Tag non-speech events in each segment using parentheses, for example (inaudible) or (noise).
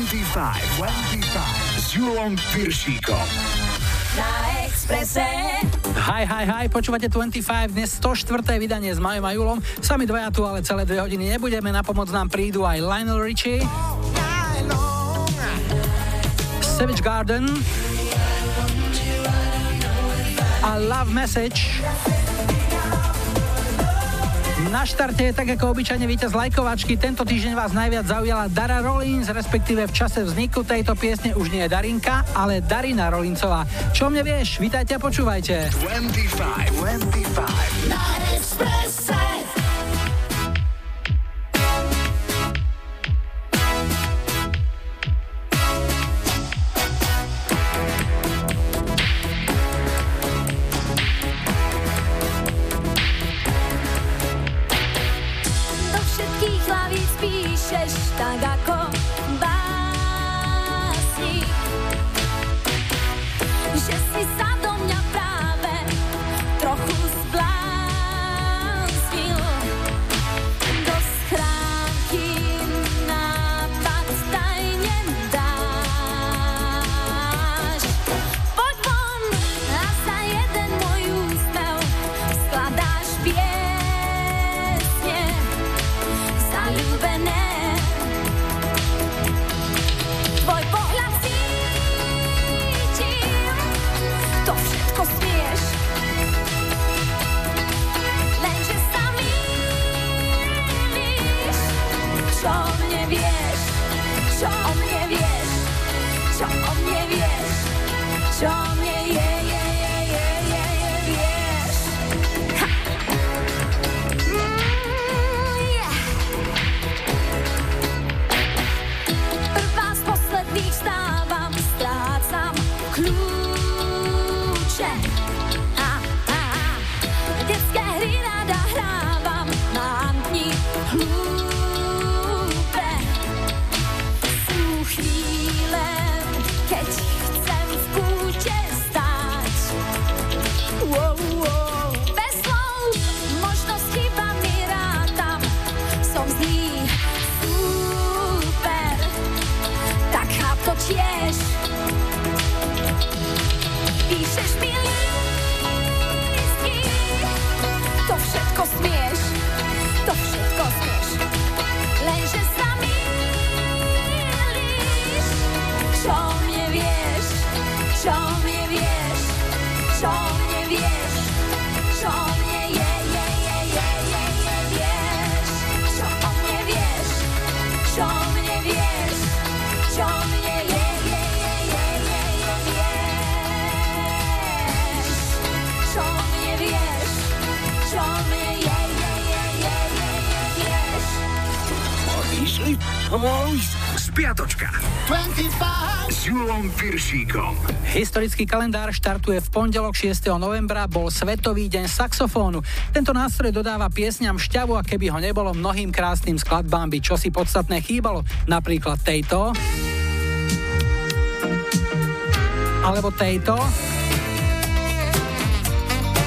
25, 25 s Julom Piršíkom. Na Expresse. Hi, hi, hi, počúvate 25, dnes 104. vydanie s Majom a Julom. Sami dvaja tu, ale celé dve hodiny nebudeme, na pomoc nám prídu aj Lionel Richie, Savage Garden a Love Message. Na štarte je tak ako obyčajne víťaz lajkovačky. Tento týždeň vás najviac zaujala Dara Rollins, respektíve v čase vzniku tejto piesne už nie je Darinka, ale Darina Rollincová. Čo mne vieš? Vítajte a počúvajte. 25, 25. čo o mne je, je, je, je, je, je, vieš. Odišli? Oj, spiatočka. 25 s Julom Piršíkom. Historický kalendár štartuje v pondelok 6. novembra, bol Svetový deň saxofónu. Tento nástroj dodáva piesňam šťavu a keby ho nebolo, mnohým krásnym skladbám by čosi podstatné chýbalo. Napríklad tejto. Alebo tejto.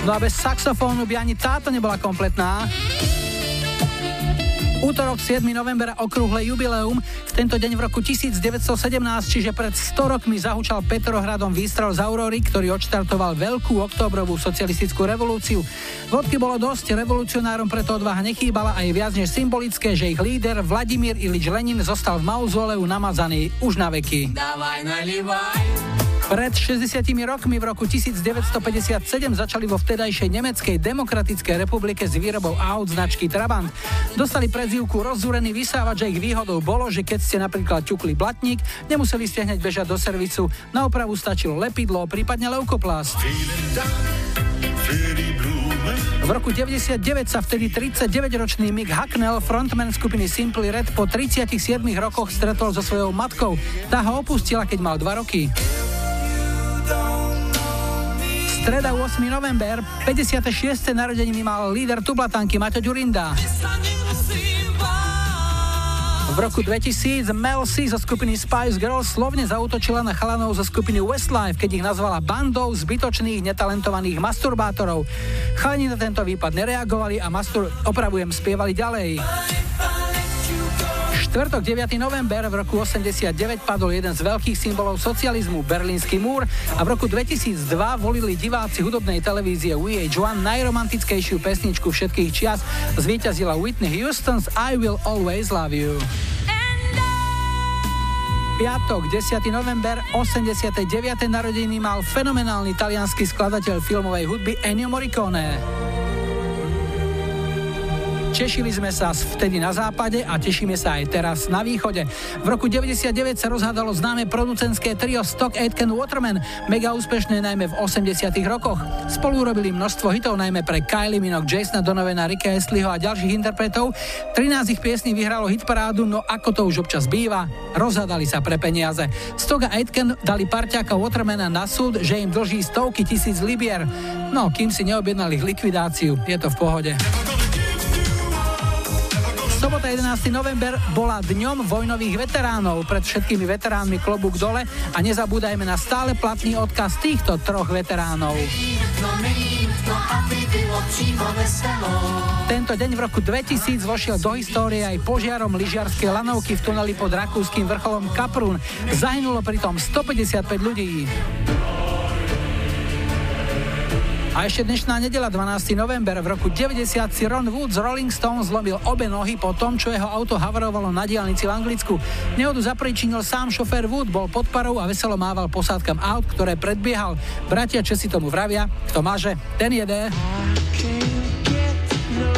No a bez saxofónu by ani táto nebola kompletná. Útorok 7. november okrúhle jubileum. V tento deň v roku 1917, čiže pred 100 rokmi zahučal Petrohradom výstrel z Aurory, ktorý odštartoval veľkú októbrovú socialistickú revolúciu. Vodky bolo dosť, revolucionárom preto odvaha nechýbala a je viac než symbolické, že ich líder Vladimír Ilič Lenin zostal v mauzoleu namazaný už na veky. Pred 60 rokmi v roku 1957 začali vo vtedajšej Nemeckej demokratickej republike s výrobou aut značky Trabant. Dostali prezývku rozzúrený vysávač a ich výhodou bolo, že keď ste napríklad ťukli blatník, nemuseli ste hneď bežať do servisu. Na opravu stačilo lepidlo, prípadne leukoplast. V roku 99 sa vtedy 39-ročný Mick Hucknell, frontman skupiny Simply Red, po 37 rokoch stretol so svojou matkou. Tá ho opustila, keď mal 2 roky. Streda 8. november, 56. narodeniny mal líder tublatanky Maťo Ďurinda. V roku 2000 Mel C zo skupiny Spice Girls slovne zautočila na chalanov zo skupiny Westlife, keď ich nazvala bandou zbytočných, netalentovaných masturbátorov. Chalani na tento výpad nereagovali a mastur... opravujem, spievali ďalej. Štvrtok 9. november v roku 89 padol jeden z veľkých symbolov socializmu, Berlínsky múr a v roku 2002 volili diváci hudobnej televízie VH1 najromantickejšiu pesničku všetkých čias. Zvíťazila Whitney Houston's I Will Always Love You. Piatok, 10. november, 89. narodeniny mal fenomenálny talianský skladateľ filmovej hudby Ennio Morricone. Tešili sme sa vtedy na západe a tešíme sa aj teraz na východe. V roku 99 sa rozhádalo známe producentské trio Stock Aitken Waterman, mega úspešné najmä v 80 rokoch. Spolu urobili množstvo hitov najmä pre Kylie Minogue, Jasona Donovena, Ricka Astleyho a ďalších interpretov. 13 ich piesní vyhralo hitparádu, no ako to už občas býva, rozhádali sa pre peniaze. Stock a Aitken dali parťáka Watermana na súd, že im dlží stovky tisíc libier. No, kým si neobjednali likvidáciu, je to v pohode. Sobota 11. november bola dňom vojnových veteránov. Pred všetkými veteránmi klobúk dole a nezabúdajme na stále platný odkaz týchto troch veteránov. Tento deň v roku 2000 vošiel do histórie aj požiarom lyžiarskej lanovky v tuneli pod rakúskym vrcholom Kaprún. Zahynulo pritom 155 ľudí. A ešte dnešná nedela 12. november v roku 90 si Ron Wood z Rolling Stones zlomil obe nohy po tom, čo jeho auto havarovalo na diálnici v Anglicku. Nehodu zapričinil sám šofér Wood, bol pod parou a veselo mával posádkam aut, ktoré predbiehal. Bratia Česi tomu vravia, kto maže, ten jede.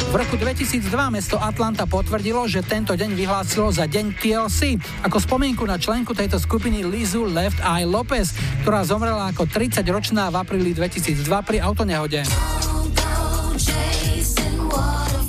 V roku 2002 mesto Atlanta potvrdilo, že tento deň vyhlásilo za deň TLC, ako spomienku na členku tejto skupiny Lizu Left Eye Lopez, ktorá zomrela ako 30-ročná v apríli 2002 pri autonehode.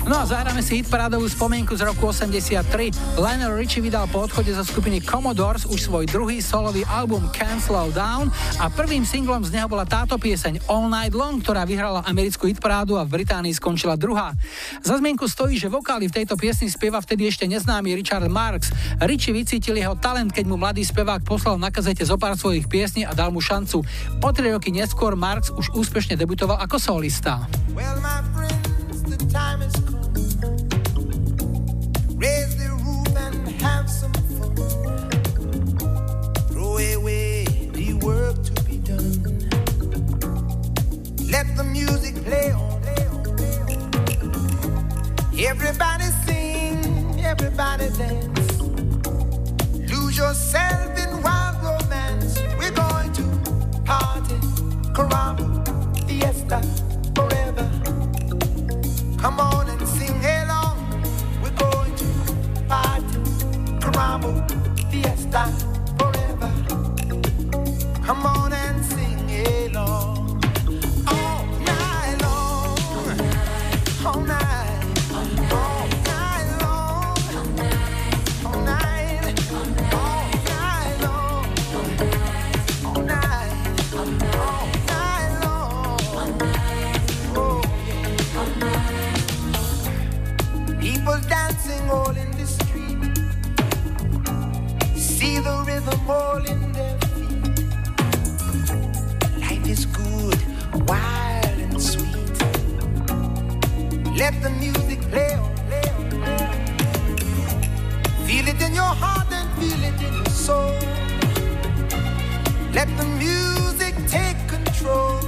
No a zahráme si hitparádovú spomienku z roku 83. Lionel Richie vydal po odchode zo skupiny Commodores už svoj druhý solový album Can't Slow Down a prvým singlom z neho bola táto pieseň All Night Long, ktorá vyhrala americkú hitparádu a v Británii skončila druhá. Za zmienku stojí, že vokály v tejto piesni spieva vtedy ešte neznámy Richard Marks. Richie vycítil jeho talent, keď mu mladý spevák poslal na kazete zo pár svojich piesní a dal mu šancu. O tri roky neskôr Marks už úspešne debutoval ako solista. Well, friends, the time is Raise the roof and have some fun. Throw away the work to be done. Let the music play on. Everybody sing, everybody dance. Lose yourself in wild romance. We're going to party, caramba, fiesta, forever. Come on caramba, fiesta, in their feet. Life is good, wild and sweet. Let the music play on, play on, play on. Feel it in your heart and feel it in your soul. Let the music take control.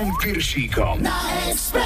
25. S Julom Piršíkom. Na Expresse.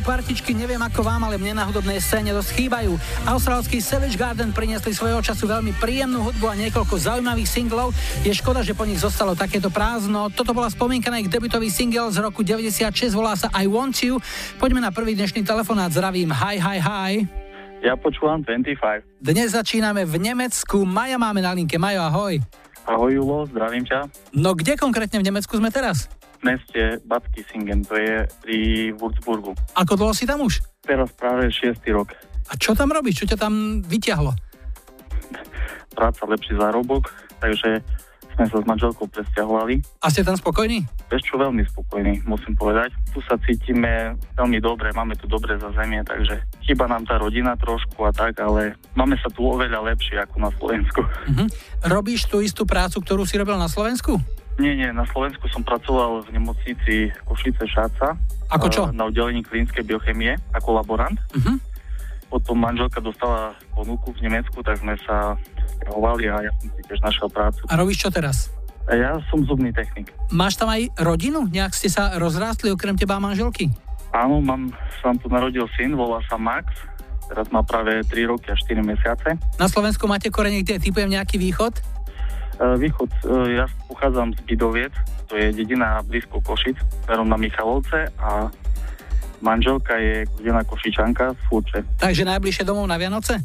Tejto partičky, neviem ako vám, ale mne na hudobnej scéne dosť chýbajú. Austrálsky Savage Garden priniesli svojho času veľmi príjemnú hudbu a niekoľko zaujímavých singlov. Je škoda, že po nich zostalo takéto prázdno. Toto bola spomienka na ich debutový single z roku 96, volá sa I Want You. Poďme na prvý dnešný telefonát, zdravím. Hi, hi, hi. Ja počúvam 25. Dnes začíname v Nemecku. Maja máme na linke. Majo, ahoj. Ahoj Julo, zdravím ťa. No kde konkrétne v Nemecku sme teraz? Meste Bad Kissingen, to je pri Würzburgu. Ako dlho si tam už? Teraz práve 6. rok. A čo tam robíš? Čo ťa tam vyťahlo? Práca, lepší zárobok, takže sme sa s manželkou presťahovali. A ste tam spokojní? Vieš čo, veľmi spokojný, musím povedať. Tu sa cítime veľmi dobre, máme tu dobre zázemie, takže chýba nám tá rodina trošku a tak, ale máme sa tu oveľa lepšie ako na Slovensku. Mhm. Robíš tú istú prácu, ktorú si robil na Slovensku? Nie, nie, na Slovensku som pracoval v nemocnici Košice Šáca. Ako čo? eh, Na oddelení klinickej biochemie ako laborant. Mhm. Potom manželka dostala ponuku v Nemecku, tak sme sa stiahovali a ja som si tiež našiel prácu. A robíš čo teraz? Ja som zubný technik. Máš tam aj rodinu? Nejak ste sa rozrástli okrem teba a manželky? Áno, mám, nám tu narodil syn, volá sa Max. Teraz má práve 3 roky a 4 mesiace. Na Slovensku máte korene kde? Typujem nejaký východ? Východ, e, ja pochádzam z Bidoviec, to je dedina blízko Košic, smerom na Michalovce a manželka je dená Košičanka z Fúče. Takže najbližšie domov na Vianoce?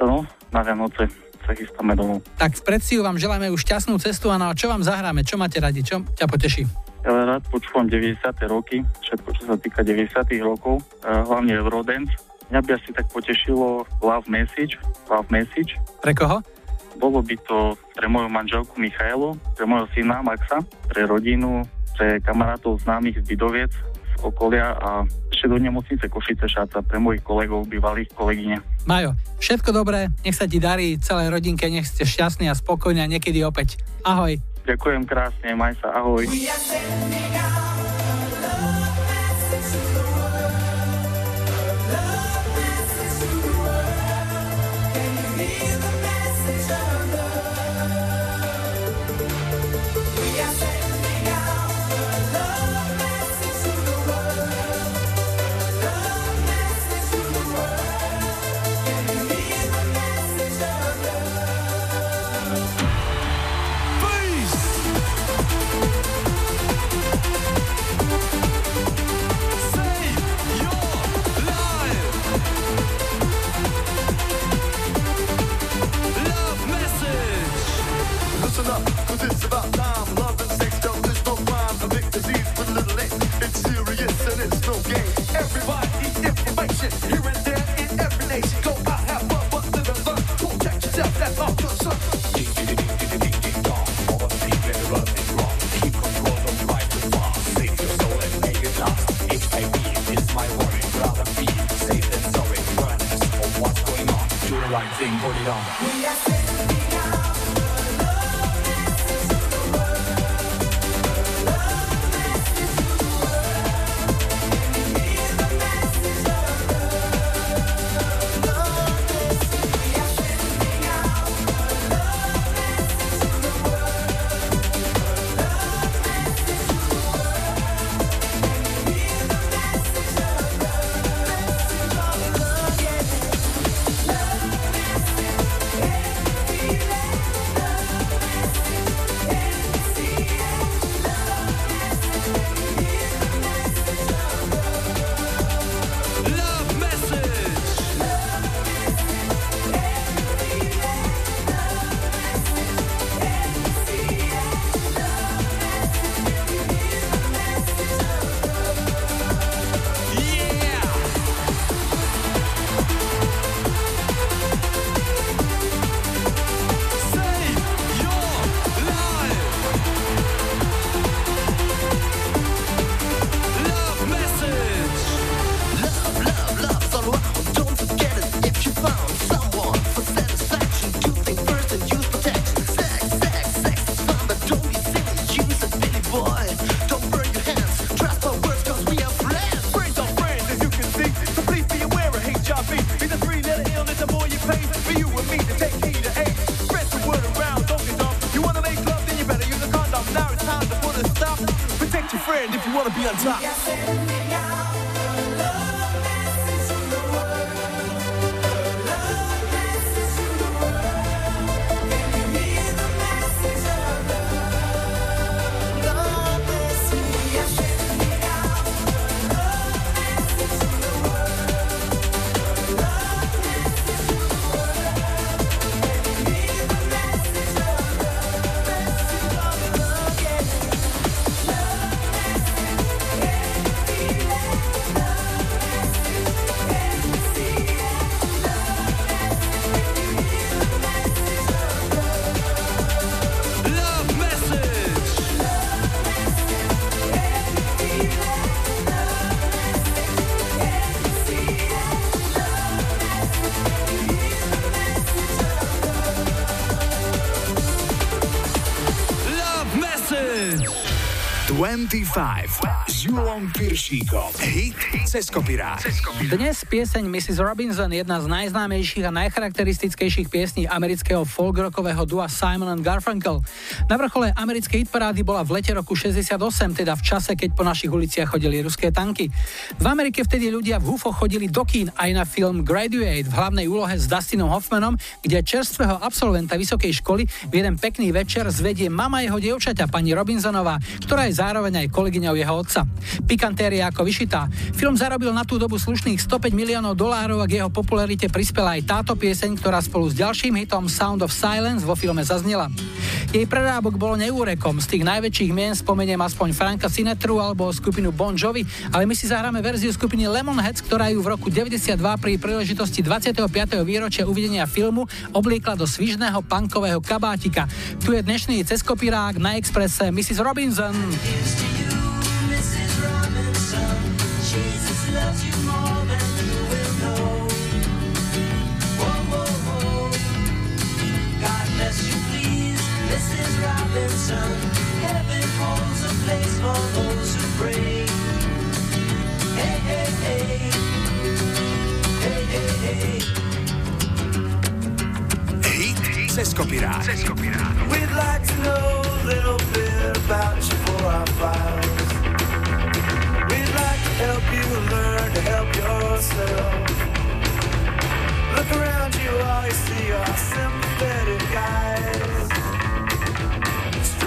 No, na Vianoce sa chystáme domov. Tak v predstihu vám želáme už šťastnú cestu a no, čo vám zahráme? Čo máte radi? Čo ťa poteší? Ja rád počúvam 90. roky, všetko, čo sa týka 90. rokov, e, hlavne Eurodance. Mňa by asi tak potešilo Love Message. Love Message. Pre koho? Bolo by to pre moju manželku Michailu, pre môjho syna Maxa, pre rodinu, pre kamarátov známych z Bidoviec, z okolia a ešte do nemocnice Košice Šáca pre mojich kolegov, bývalých kolegyne. Majo, všetko dobré, nech sa ti darí, celej rodinke, nech ste šťastní a spokojní a niekedy opäť. Ahoj. Ďakujem krásne, maj sa, ahoj. 그 럼. 25 Julom Piršíkom. Hit cez kopirát. Dnes pieseň Mrs. Robinson, jedna z najznámejších a najcharakteristickejších piesní amerického folkrockového dua Simon and Garfunkel. Na vrchole americkej hitparády bola v lete roku 68, teda v čase, keď po našich uliciach chodili ruské tanky. V Amerike vtedy ľudia v hufo chodili do kín aj na film Graduate v hlavnej úlohe s Dustinom Hoffmanom, kde čerstvého absolventa vysokej školy v jeden pekný večer zvedie mama jeho dievčaťa, pani Robinsonová, ktorá je zároveň aj kolegyňou jeho otca. Pikantéria ako vyšitá. Film zarobil na tú dobu slušných 105 miliónov dolárov a k jeho popularite prispela aj táto pieseň, ktorá spolu s ďalším hitom Sound of Silence vo filme zaznela. Jej prerábok bolo neúrekom, z tých najväčších mien spomeniem aspoň Franka Sinetru alebo skupinu Bon Jovi, ale my si zahráme verziu skupiny Lemonheads, ktorá ju v roku 92 pri príležitosti 25. výročia uvidenia filmu obliekla do svižného punkového kabátika. Tu je dnešný ceskopirák na Expresse Mrs. Robinson. setting sun. Heaven holds a place for those who pray. Hey, hey, hey. Hey, hey, hey. Se scoprirà. Se scoprirà. We'd like to know a little bit about you for our files. We'd like to help you learn to help yourself. Look around you, all you see are sympathetic eyes.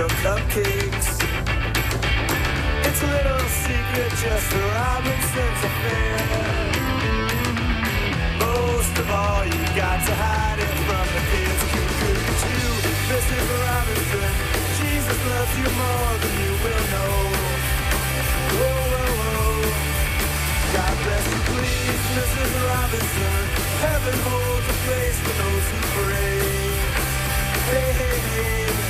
your cupcakes. It's a little secret, just a Robinson's affair. Most of all, you got to hide it from the kids. Cuckoo, Mrs. Robinson. Jesus loves you more than you will know. Whoa, whoa, whoa. God bless you, please, Mrs. Robinson. Heaven holds a place for those who pray. Hey, hey, hey.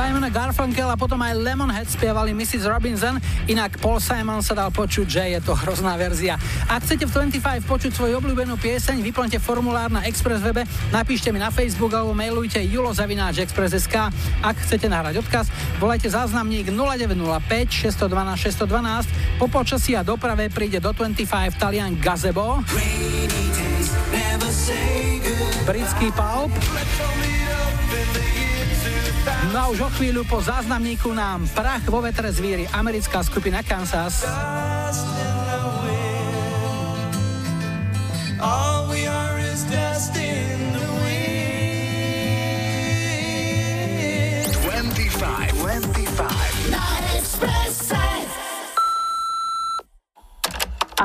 Simon Garfunkel a potom aj Lemonhead spievali Mrs. Robinson, inak Paul Simon sa dal počuť, že je to hrozná verzia. Ak chcete v 25 počuť svoju obľúbenú pieseň, vyplňte formulár na Express webe, napíšte mi na Facebook alebo mailujte julozavináčexpress.sk. Ak chcete nahrať odkaz, volajte záznamník 0905 612 612. Po počasí a doprave príde do 25 Talian Gazebo, britský Pulp, No a už o chvíľu po záznamníku nám prach vo vetre zvíri americká skupina Kansas.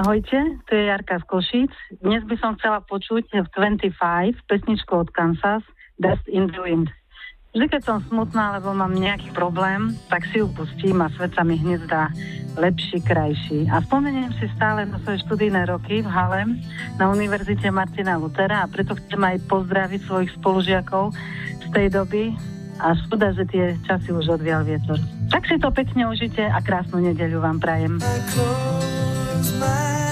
Ahojte, tu je Jarka z Košic. Dnes by som chcela počuť v 25 pesničku od Kansas Dust in the Wind. Vždy, keď som smutná, lebo mám nejaký problém, tak si ju pustím a svet sa mi hneď zdá lepší, krajší. A spomeniem si stále na svoje študijné roky v Hale na Univerzite Martina Lutera a preto chcem aj pozdraviť svojich spolužiakov z tej doby a škoda, že tie časy už odvial vietor. Tak si to pekne užite a krásnu nedeľu vám prajem. turns mind.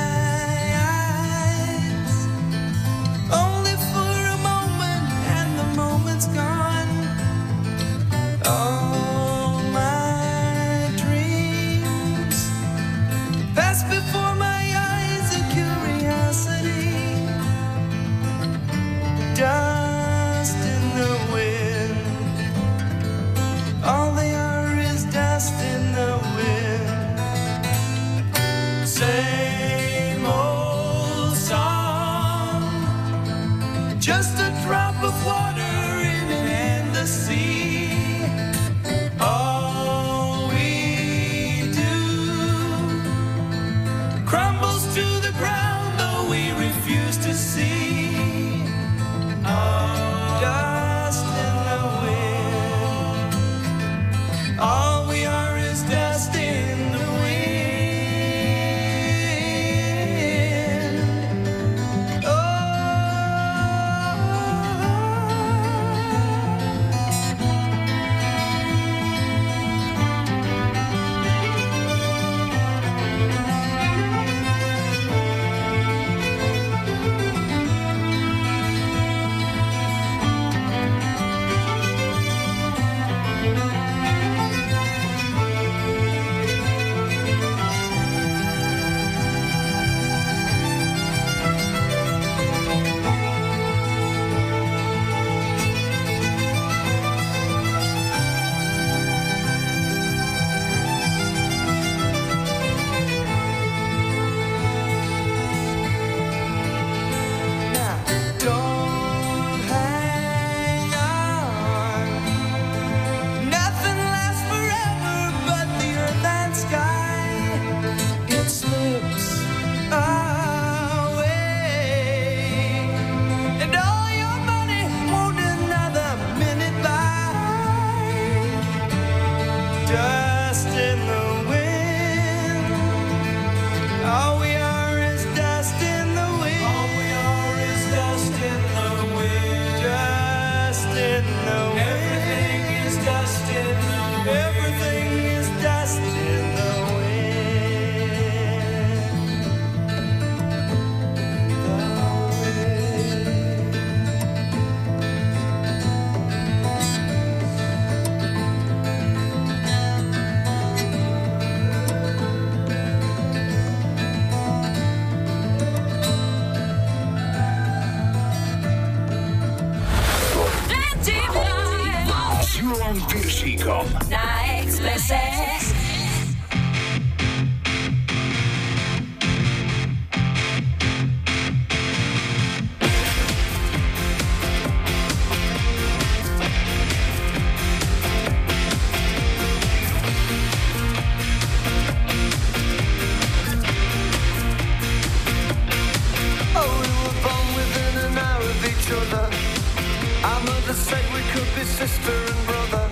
We could be sister and brother.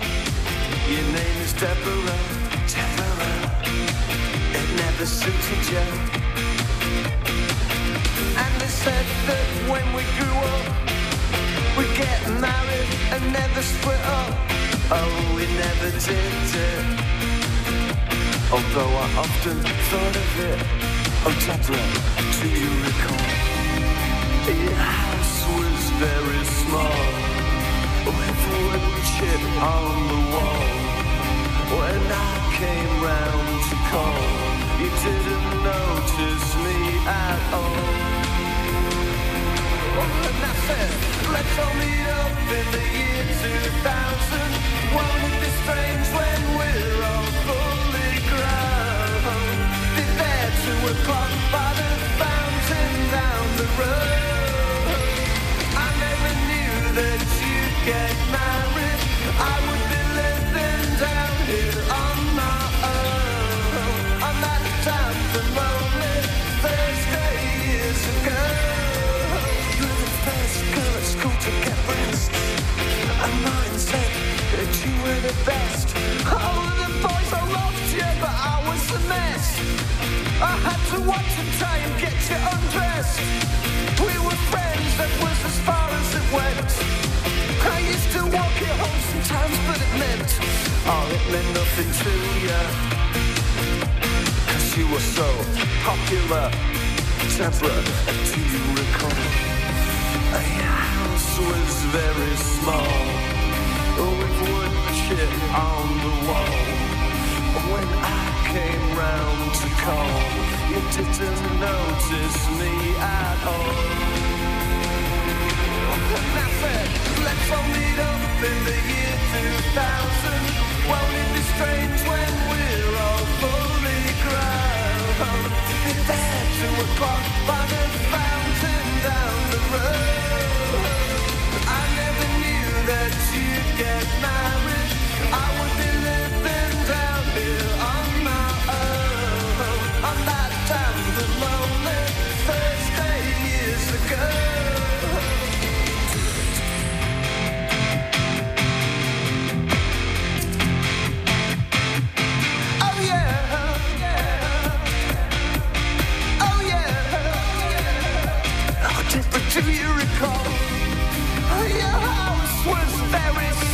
Your name is Deborah, Deborah. It never suited you. And they said that when we grew up, we'd get married and never split up. Oh, we never did it. Although I often thought of it. Oh, Deborah, do you recall? Your house was very small o'clock by the fountain down the road get married I would be living down here on my own. On that damp and lonely Thursday years ago the first girl. At school to get breasts And mine said that you were the best. Oh, the boys all loved you, but I was a mess. I had to watch and try and get you undressed. We were friends, that was as far as it went I used to walk you home sometimes, but it meant Oh, it meant nothing to you Cause you were so popular. Deborah, do you recall? Your house was very small With wood chip on the wall. When I came round to call You didn't notice me at all. And I said, meet up in the year 2000 Won't it be strange when we're all fully o'clock by the fountain down the road I never knew that you'd get married. I do you recall? Your house was very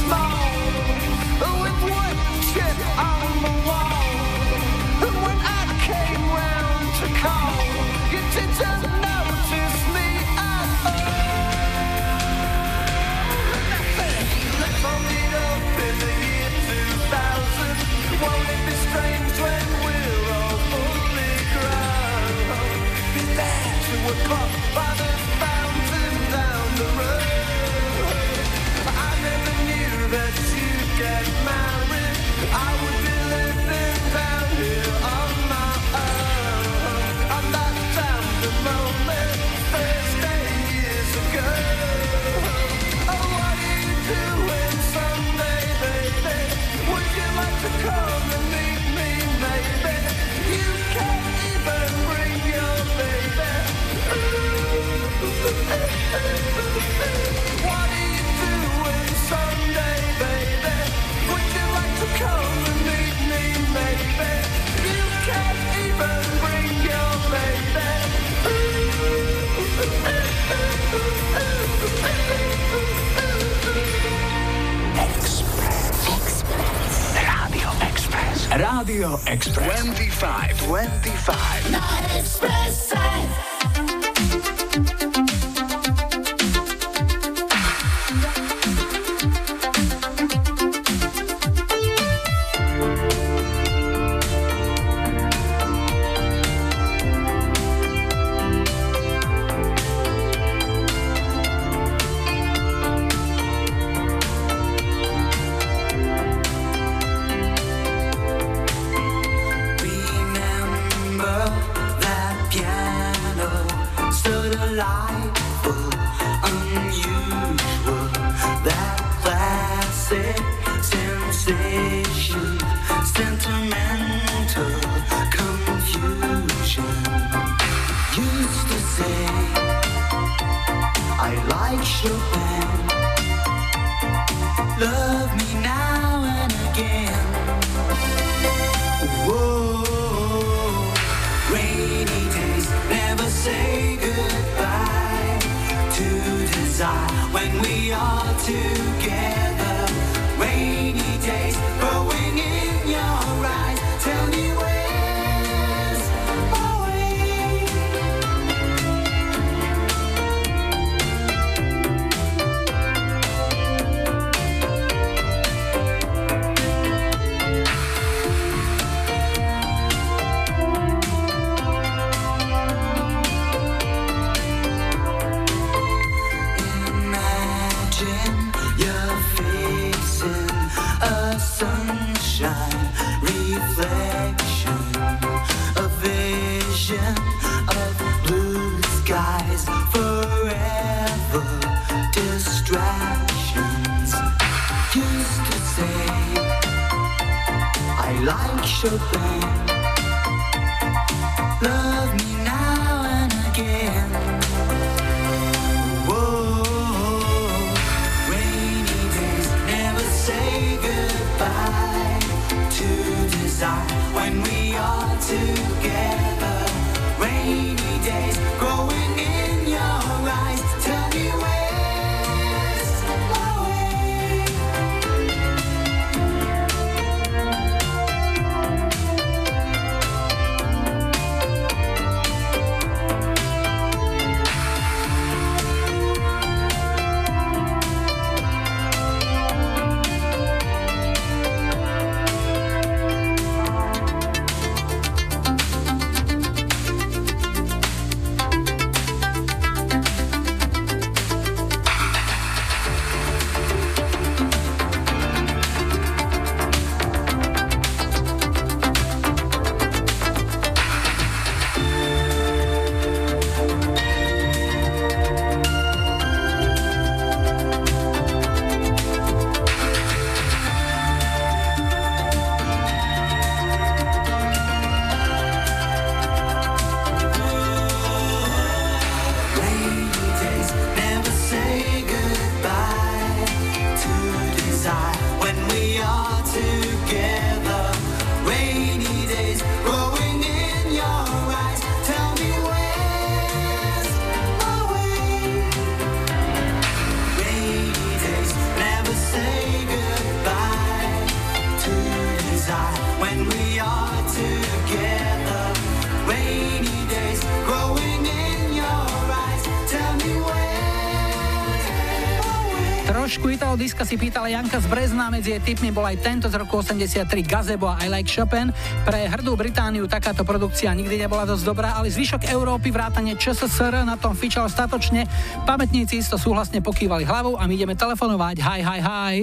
si pýtala Janka z Brezna, medzi jej typmi bol aj tento z roku 83 Gazebo a I Like Chopin. Pre hrdú Britániu takáto produkcia nikdy nebola dosť dobrá, ale zvyšok Európy vrátane ČSSR na tom fičal statočne. Pamätníci isto súhlasne pokývali hlavou a my ideme telefonovať. Hi, hi, hi.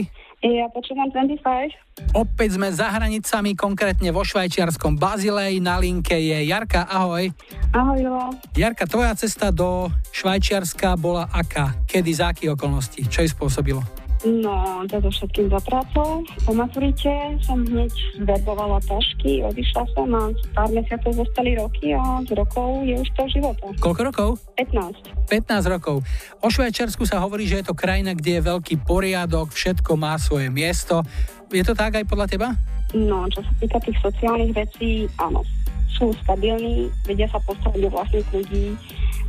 Ja počúvam 25. Opäť sme za hranicami, konkrétne vo švajčiarskom Bazilej. Na linke je Jarka, ahoj. Ahoj, Julo. Jarka, tvoja cesta do Švajčiarska bola aká? Kedy, za akých okolností? Čo jej spôsobilo? No, toto všetkým za prácou. Po maturite som hneď zverbovala tašky, odišla som a pár mesiacov zostali roky a z rokov je už to života. Koľko rokov? 15. 15 rokov. O Švajčiarsku sa hovorí, že je to krajina, kde je veľký poriadok, všetko má svoje miesto. Je to tak aj podľa teba? No, čo sa týka tých sociálnych vecí, áno. Sú stabilní, vedia sa postarať o vlastných ľudí,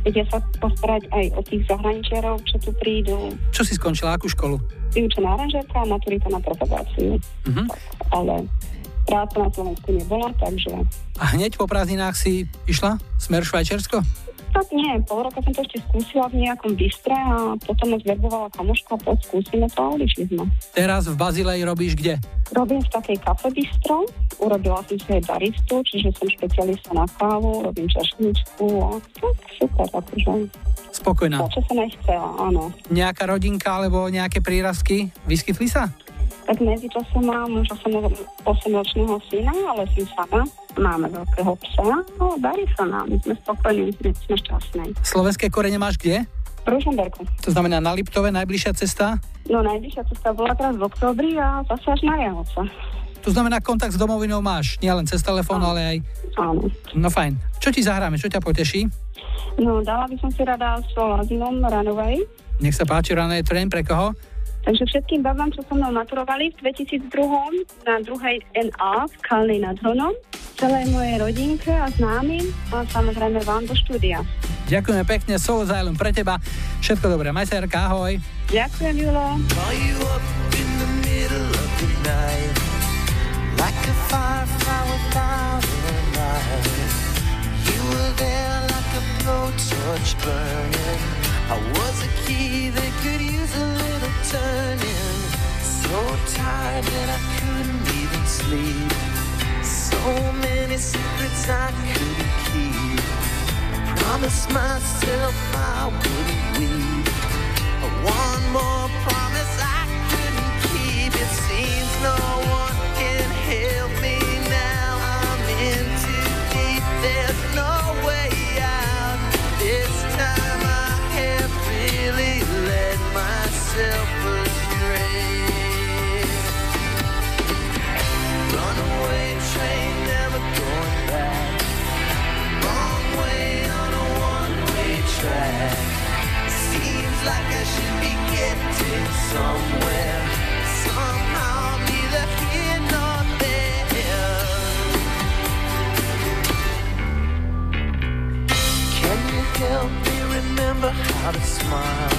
vedia sa postarať aj o tých zahraničiarov, čo tu prídu. Čo si skončila, akú školu? Vyučená aranžérka a maturita na propagáciu. Mhm. Ale práca na Slovensku nebola, takže A hneď po prázdninách si išla smer Švajčiarsko? Tak nie, pol roka som to ešte skúsila v nejakom bystre a potom ma zverbovala kamoška, poď skúsime to a odišli sme. Teraz v Bazilei robíš kde? Robím v takej kafe bistro, urobila som si aj baristu, čiže som špecialista na kávu, robím čašničku a tak super, akože. Spokojná. To, čo som aj chcela, áno. Nejaká rodinka alebo nejaké prírastky? Vyskytli sa? Tak medzi časom mám už 8-ročného syna, ale som sama. Máme veľkého psa, no darí sa nám, sme spokojní, sme šťastní. Slovenské korene máš kde? V Ružomberku. To znamená na Liptove, najbližšia cesta? No najbližšia cesta bola teraz v oktobri a zase až na Jahoce. To znamená, kontakt s domovinou máš, nielen cez telefón, ale aj... Áno. No fajn. Čo ti zahráme, čo ťa poteší? No dala by som si rada s Lazinom Runaway. Nech sa páči, Runaway Train, pre koho? Takže všetkým babám, čo so mnou maturovali v 2002 na druhej NA v Kalnej nad Hronom, celej mojej rodinke a známym a samozrejme vám do štúdia. Ďakujeme pekne, Soul Asylum pre teba. Všetko dobré, maj sa, Jarka, ahoj. Ďakujem, Julo. Like a firefly without a light. You were there like a blowtorch burning. I was a key So tired that I couldn't even sleep. So many secrets I couldn't keep. I promised myself I wouldn't weep. One more promise I couldn't keep. It seems no one can help me now. I'm in too deep. There's no way out. This time I have really led myself help me remember how to smile?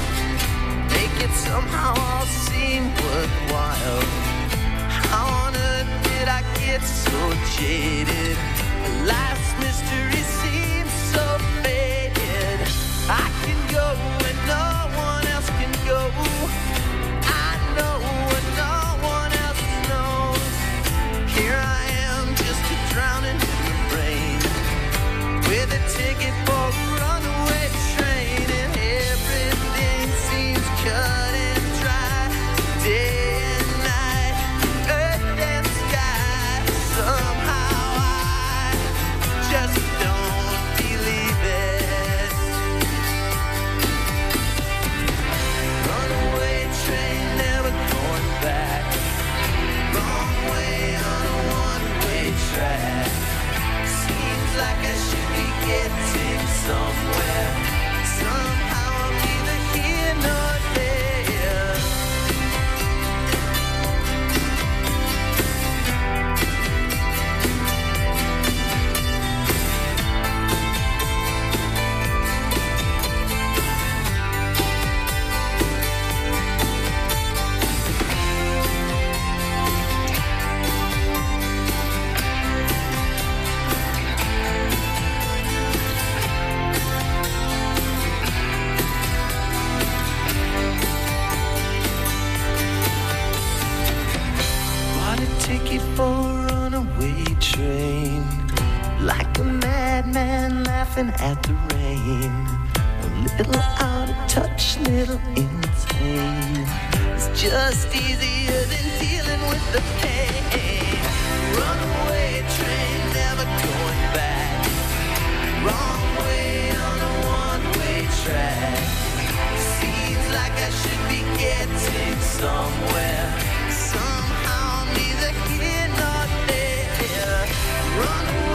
Make it somehow all seem worthwhile. How on earth did I get so jaded? Life's mystery seems so faded. I can go no one else can go. laughing at the rain. A little out of touch, little insane. It's just easier than dealing with the pain. Runaway train, never going back. Wrong way on a one-way track. Seems like I should be getting somewhere. Somehow neither here nor there. Runaway.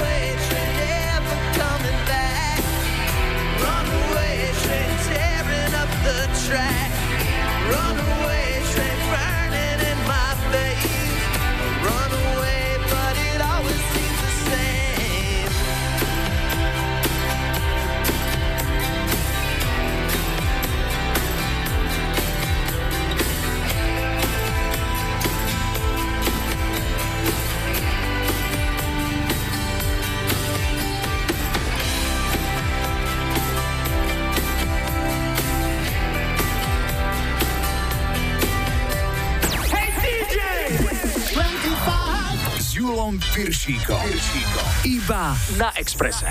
Piršíko. Piršíko. Iba na Exprese.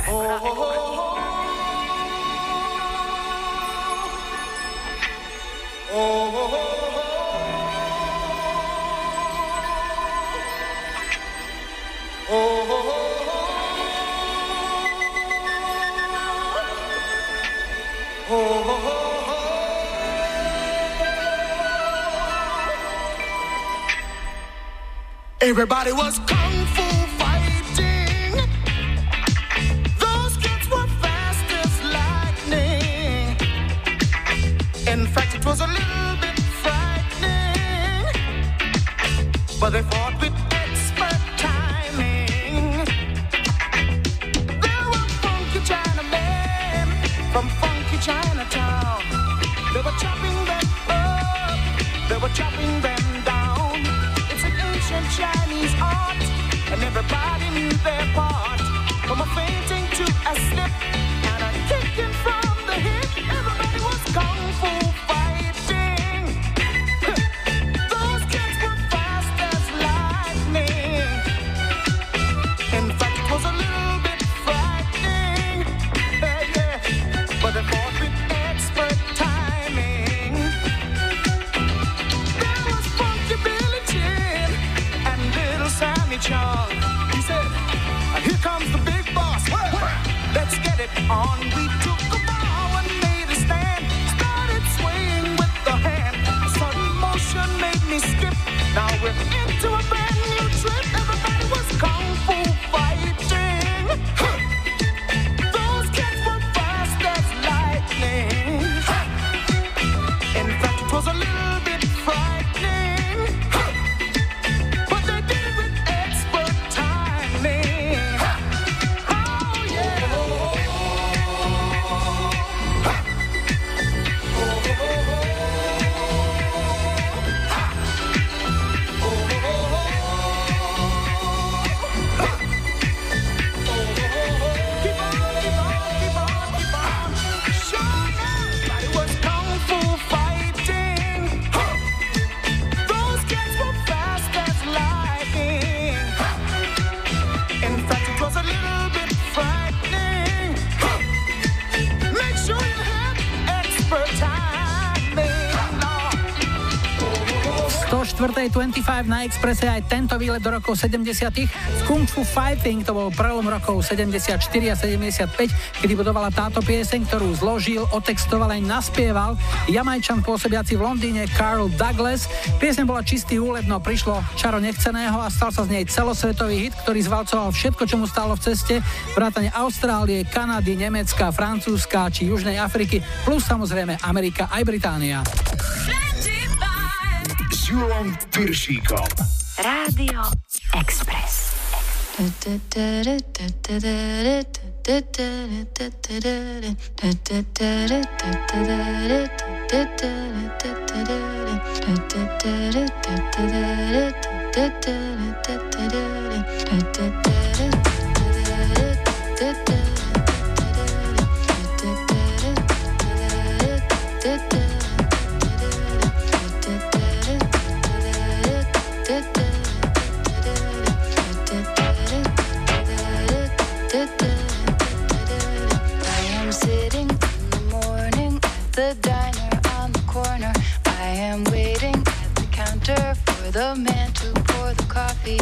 Everybody was 25 na Expresse aj tento výlet do rokov 70. V Kung Fu Fighting to bol prelom rokov 74 a 75, kedy budovala táto pieseň, ktorú zložil, otextoval aj naspieval jamajčan pôsobiaci v Londýne Carl Douglas. Pieseň bola čistý úlet, no prišlo čaro nechceného a stal sa z nej celosvetový hit, ktorý zvalcoval všetko, čo mu stalo v ceste, vrátane Austrálie, Kanady, Nemecka, Francúzska či Južnej Afriky, plus samozrejme Amerika aj Británia. Julom Piršíkom. Rádio Express. Coffee,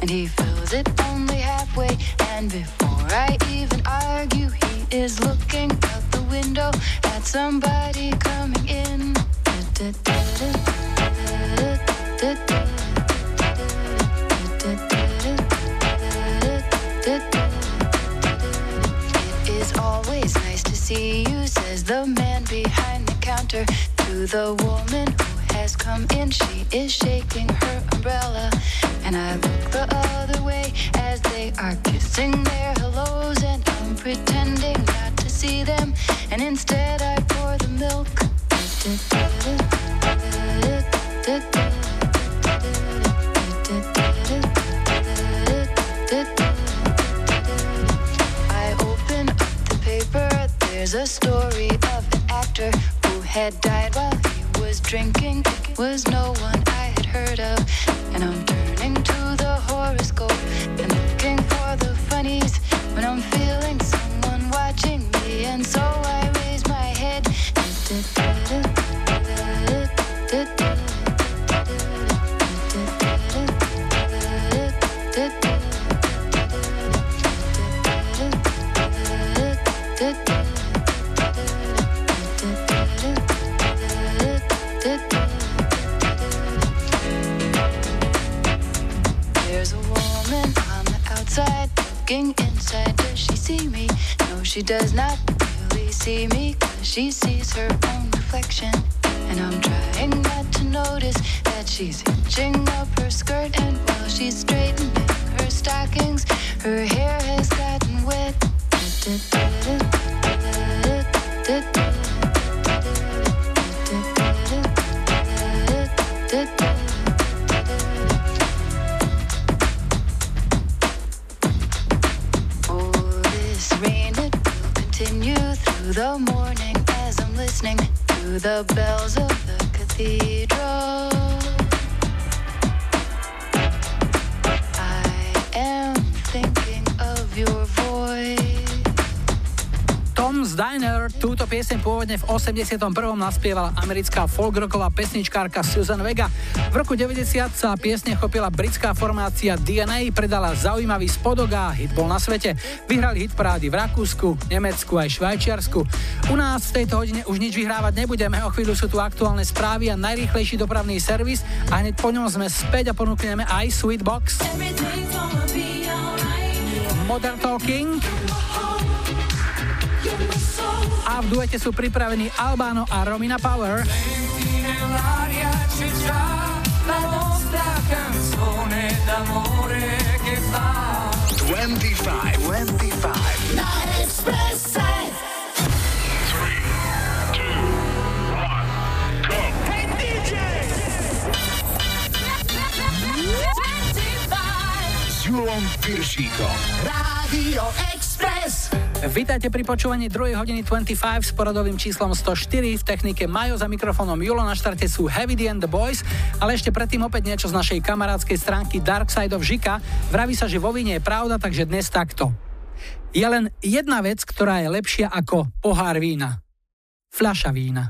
and he fills it only halfway. And before I even argue, he is looking out the window at somebody coming in. It is always nice to see you, says the man behind the counter to the woman who has come in. She is shaking her umbrella, and I look the other way as they are kissing their hellos, and I'm pretending not to see them, and instead I pour the milk. I open up the paper. There's a story of an actor who had died while he was drinking. It was no one I had heard of. And I'm horoscope. And looking for the funnies when I'm feeling does not 81. naspievala americká folkrocková pesničkárka Susan Vega. V roku 90 sa piesne chopila britská formácia DNA, predala zaujímavý spodok a hit bol na svete. Vyhrali hit parády v Rakúsku, Nemecku aj Švajčiarsku. U nás v tejto hodine už nič vyhrávať nebudeme, o chvíľu sú tu aktuálne správy a najrýchlejší dopravný servis a hneď po ňom sme späť a ponúkneme aj Sweetbox. Modern Talking. A v duete sú pripravení Albano a Romina Power. Nell'aria c'è già la nostra canzone d'amore che fa 25, 25. La Espressa Hey DJ S Julom Piršíkom. Radio Express Vítajte pri počúvaní 2. hodiny 25 s poradovým číslom 104. V technike Majo za mikrofónom Julo na štarte sú Heavy D and the Boys, ale ešte predtým opäť niečo z našej kamarádskej stránky Dark Side of Žika. Vraví sa, že vo víne je pravda, takže dnes takto. Je len jedna vec, ktorá je lepšia ako pohár vína. Fľaša vína.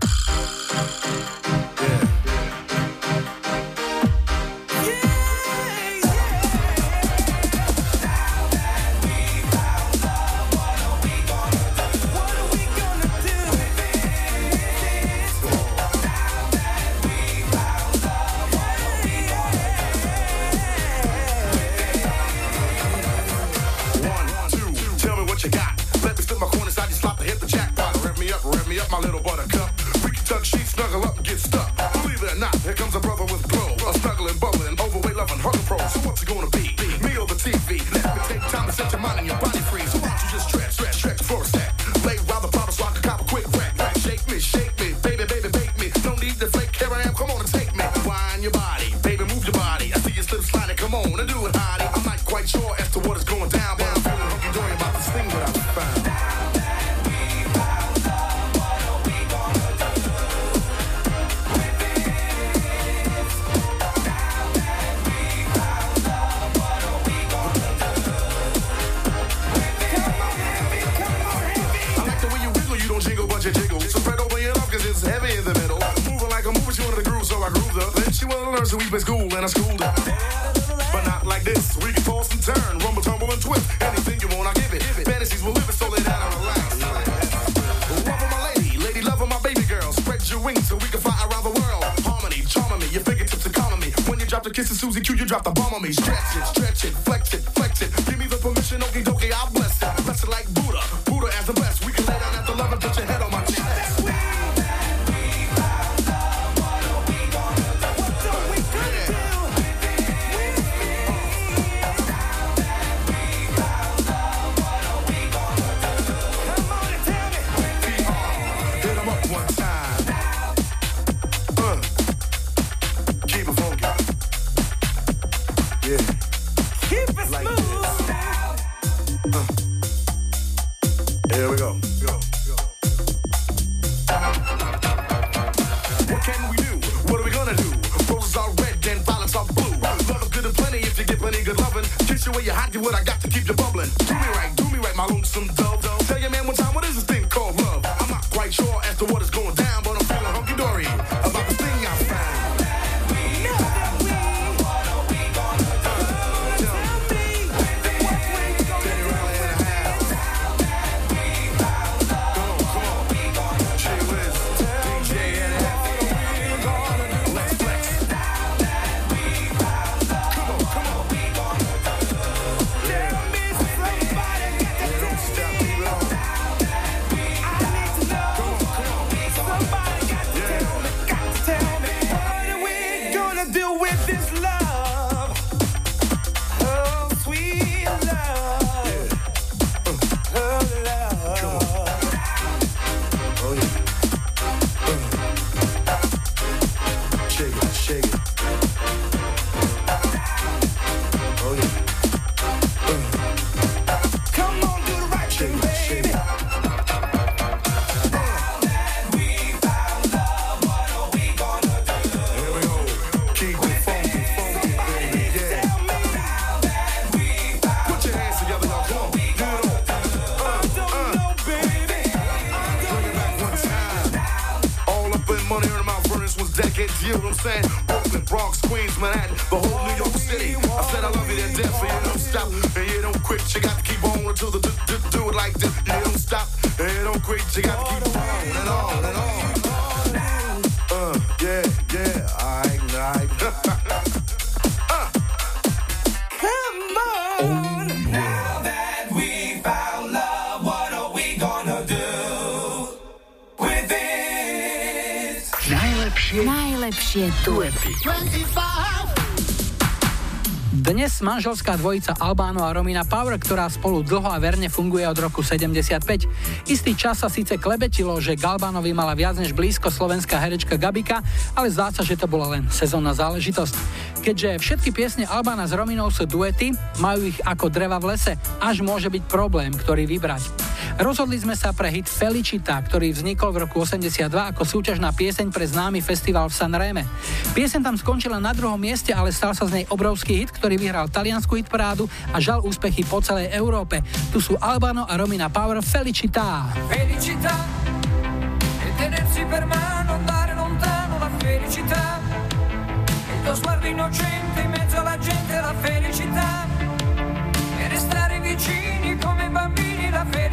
Stop, and you don't quit. You got to keep on and on and on. Uh, yeah, yeah, alright, alright. (laughs) Come on. Now that we found love, what are we gonna do with it? Najlepšie, najlepšie duety. Dnes manželská dvojica Albáno a Romina Power, ktorá spolu dlho a verne funguje od roku 75. Istý čas sa síce klebetilo, že Galbánovi mala viac než blízko slovenská herečka Gabika, ale zdá sa, že to bola len sezónna záležitosť. Keďže všetky piesne Albána s Rominou sú duety, majú ich ako dreva v lese, až môže byť problém, ktorý vybrať. Rozhodli sme sa pre hit Felicita, ktorý vznikol v roku 82 ako súťažná pieseň pre známy festival v Sanreme. Pieseň tam skončila na druhom mieste, ale stal sa z nej obrovský hit, ktorý vyhral taliansku hitparádu a žal úspechy po celej Európe. Tu sú Albano a Romina Power. Felicità e felicità. Tuo sguardo innocente in mezzo alla gente, la felicità.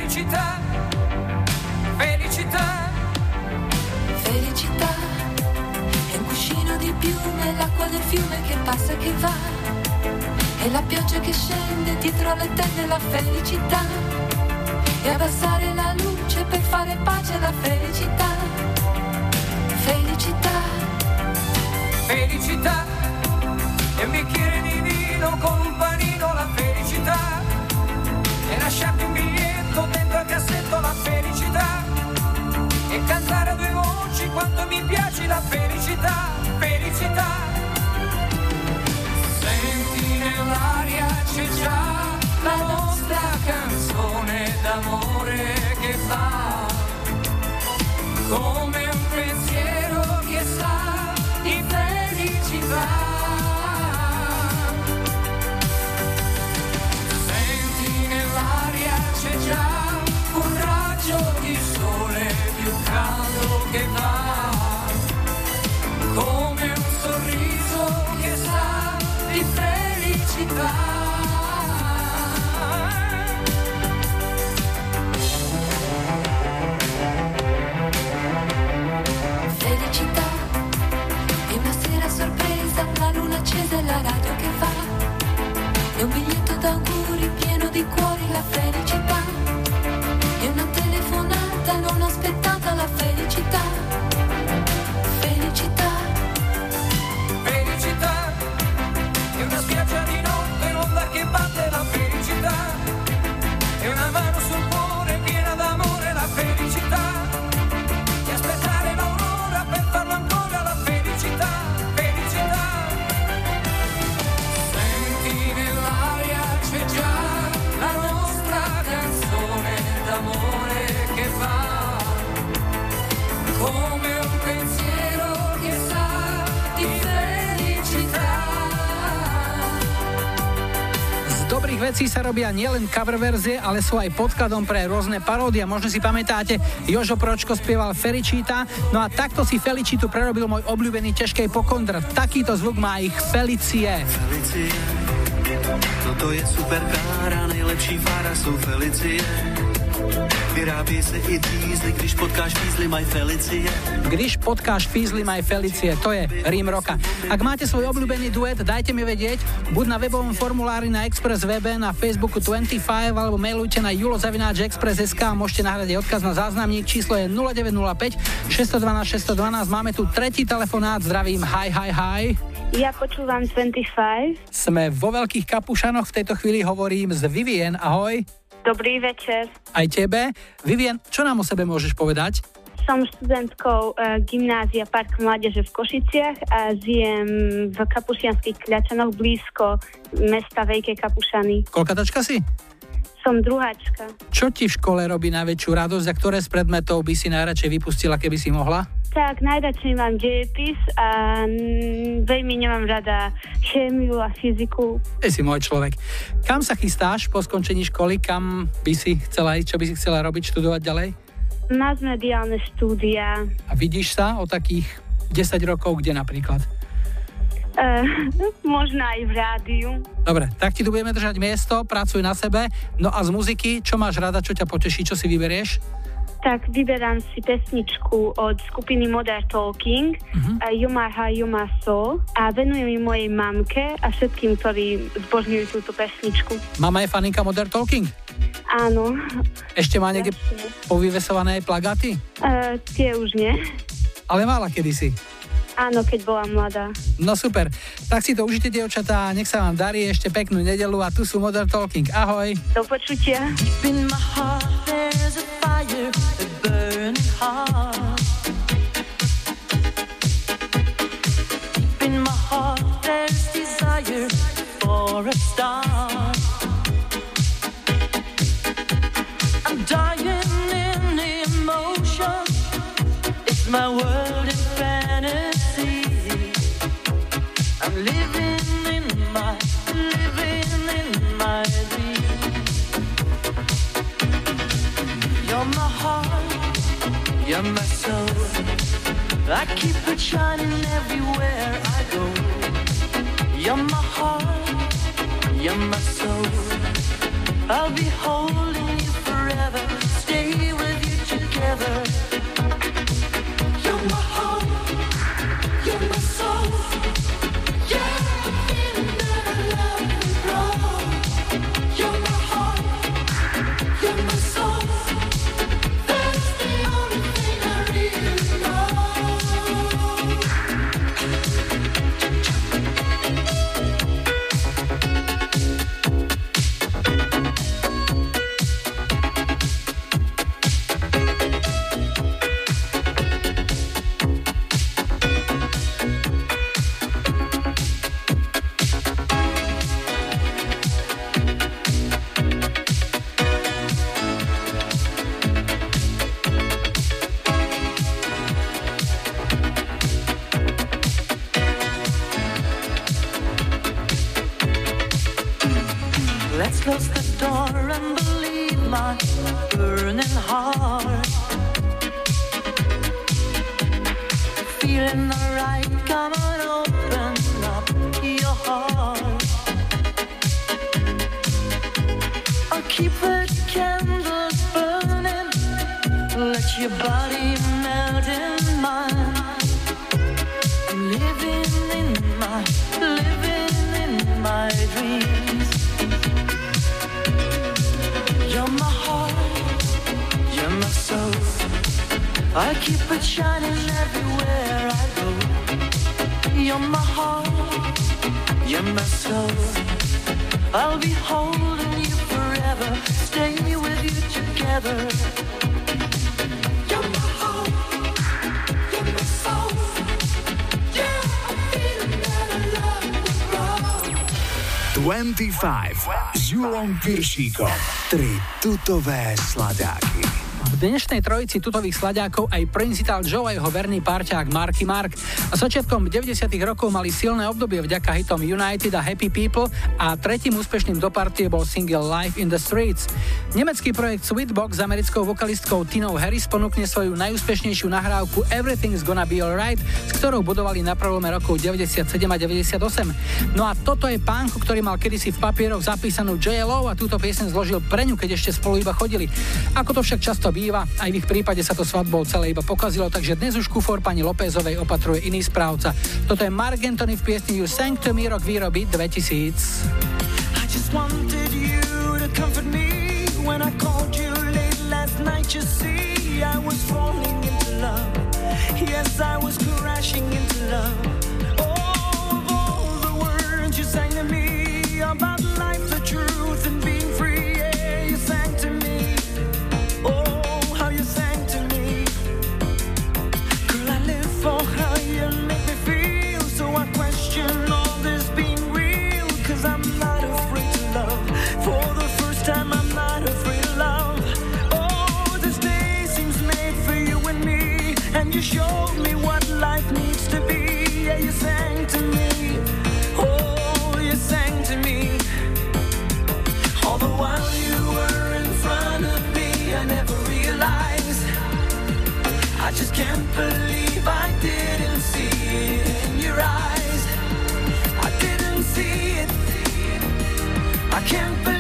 Felicità. Felicità. Felicità è un cuscino di piume, l'acqua del fiume che passa e che va. E la pioggia che scende dietro le tende, la felicità. E abbassare la luce per fare pace alla felicità. Felicità. Felicità e un bicchiere di vino con un panino, la felicità. E lasciarti un biglietto dentro al cassetto, la felicità. E cantare a due voci quanto mi piace la felicità, felicità. Senti nell'aria c'è già la nostra canzone d'amore che fa come che va, come un sorriso che sa di felicità. Felicità, è una sera sorpresa, la luna accesa e la radio che fa, è un biglietto d'auguri pieno di cuori, la felicità. Vecí sa robia nielen cover verzie, ale sú aj podkladom pre rôzne paródie. Možno si pamätáte, Jožo Pročko spieval Feličíta, no a takto si Felicitu prerobil môj obľúbený ťažkej pokondr. Takýto zvuk má ich Felicie. Felicie, toto je superkára, nejlepší fara sú Felicie. Vyrábí se i dízly, když potkáš fízly, maj Felicie. Když potkáš Fízly My Felicie, to je rím roka. Ak máte svoj obľúbený duet, dajte mi vedieť, buď na webovom formulári na Express webe, na Facebooku 25, alebo mailujte na julozavináčexpress.sk a môžete nahrať aj odkaz na záznamník. Číslo je 0905 612 612. Máme tu tretí telefonát, zdravím, hi, hi, hi. Ja počúvam 25. Sme vo veľkých kapušanoch, v tejto chvíli hovorím z Vivien, ahoj. Dobrý večer. Aj tebe. Vivien, čo nám o sebe môžeš povedať? Som študentkou e, gymnázia Park Mládeže v Košiciach a žijem v Kapušianských Kľačanoch blízko mesta Veľké Kapušany. Koľkatačka si? Som druháčka. Čo ti v škole robí najväčšiu radosť a ktoré z predmetov by si najradšej vypustila, keby si mohla? Tak, najradšej mám dejepis a mm, veľmi nemám rada chémiu a fyziku. Ty si môj človek. Kam sa chystáš po skončení školy? Kam by si chcela ísť? Čo by si chcela robiť? Študovať ďalej? Mass mediálne štúdia. A vidíš sa o takých 10 rokov kde napríklad? Uh, (laughs) možno aj v rádiu. Dobre, tak ti tu budeme držať miesto, pracuj na sebe. No a z muziky, čo máš rada, čo ťa poteší, čo si vyberieš? Tak vyberám si pesničku od skupiny Modern Talking, uh-huh. Yuma Ha Yuma So a venujem ju mojej mamke a všetkým, ktorí zbožňujú túto pesničku. Mama je faninka Modern Talking? Áno, Ešte má niekde povyvesované aj plagáty? uh, tie už nie. Ale mala kedysi. Áno, keď bola mladá. No super. Tak si to užite, dievčatá, nech sa vám darí ešte peknú nedelu a tu sú Modern Talking. Ahoj. Do počutia. For a star. I'm dying in emotion. It's my world I'll be holding you forever, stay with you together. 25 s Julom Piršíkom. Tri tutové sladáky. V dnešnej trojici tutových slaďákov aj Principal Joe a jeho verný párťák Marky Mark. Začiatkom 90 rokov mali silné obdobie vďaka hitom United a Happy People a tretím úspešným do partie bol single Life in the Streets. Nemecký projekt Sweetbox s americkou vokalistkou Tinou Harris ponúkne svoju najúspešnejšiu nahrávku Everything's Gonna Be Alright, s ktorou budovali na prelome rokov 97 a 98. No a toto je pánko, ktorý mal kedysi v papieroch zapísanú JLO a túto piesen zložil pre ňu, keď ešte spolu iba chodili. Ako to však často býva, aj v ich prípade sa to svadbou celé iba pokazilo, takže dnes už kufor pani Lópezovej opatruje iný správca. Toto je Mark Anthony v piesni You Sang to Me rok výroby 2000. You see, I was falling into love. Yes, I was crashing into love. I just can't believe I didn't see it in your eyes. I didn't see it. I can't believe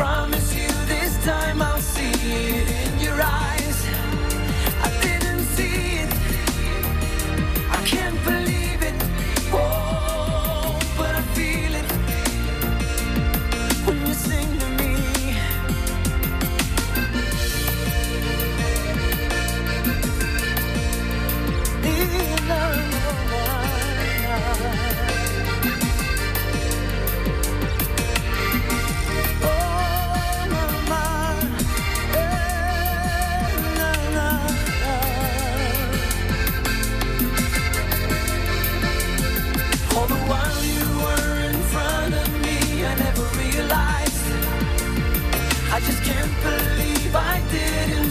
promise you this time I'll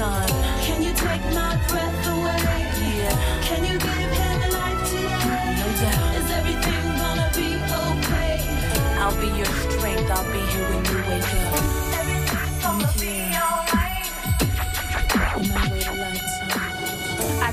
on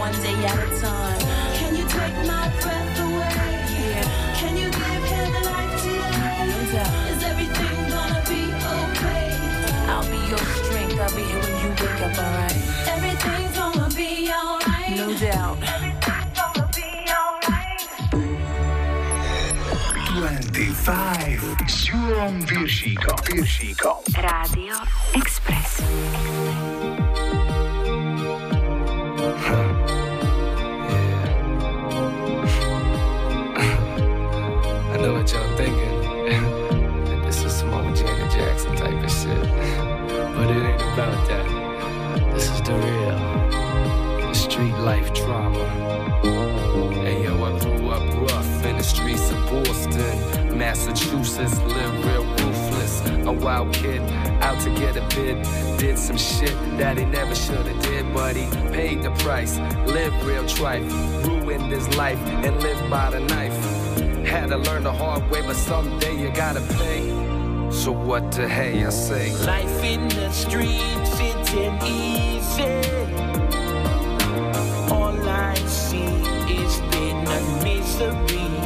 one day at a time. Can you take my breath away? Yeah. Can you give him the life today? No doubt. Is everything gonna be okay? I'll be your strength. I'll be here when you wake up, alright? Everything's gonna be alright. No doubt. Everything's gonna be alright. 25 s Julom Viršíkom. Viršíkom. Rádio Express. About that. This is the real. Street life drama. Hey yo, I grew up rough in the streets of Boston. Massachusetts, live real ruthless. A wild kid, out to get a bid. Did some shit that he never should have did, but he paid the price. Lived real trife, ruined his life, and lived by the knife. Had to learn the hard way, but someday you gotta pay. So what the hey I say? Life in the streets isn't easy. All I see is pain and misery.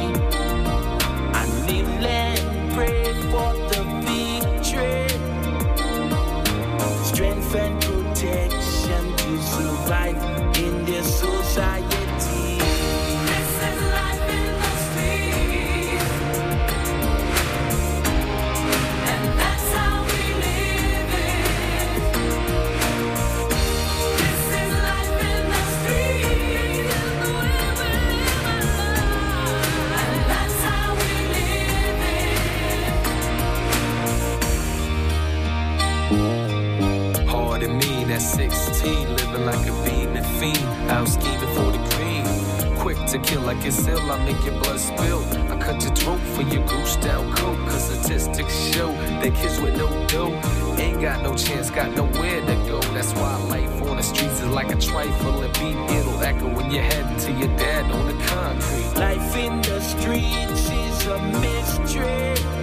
Out scheming for the green. Quick to kill like it's ill, I make your blood spill. I cut your throat for your goose down coat. Cause statistics show that kids with no dough ain't got no chance, got nowhere to go. That's why life on the streets is like a trifle and beat. It'll echo when you're heading to your dad on the concrete. Life in the streets is a mystery.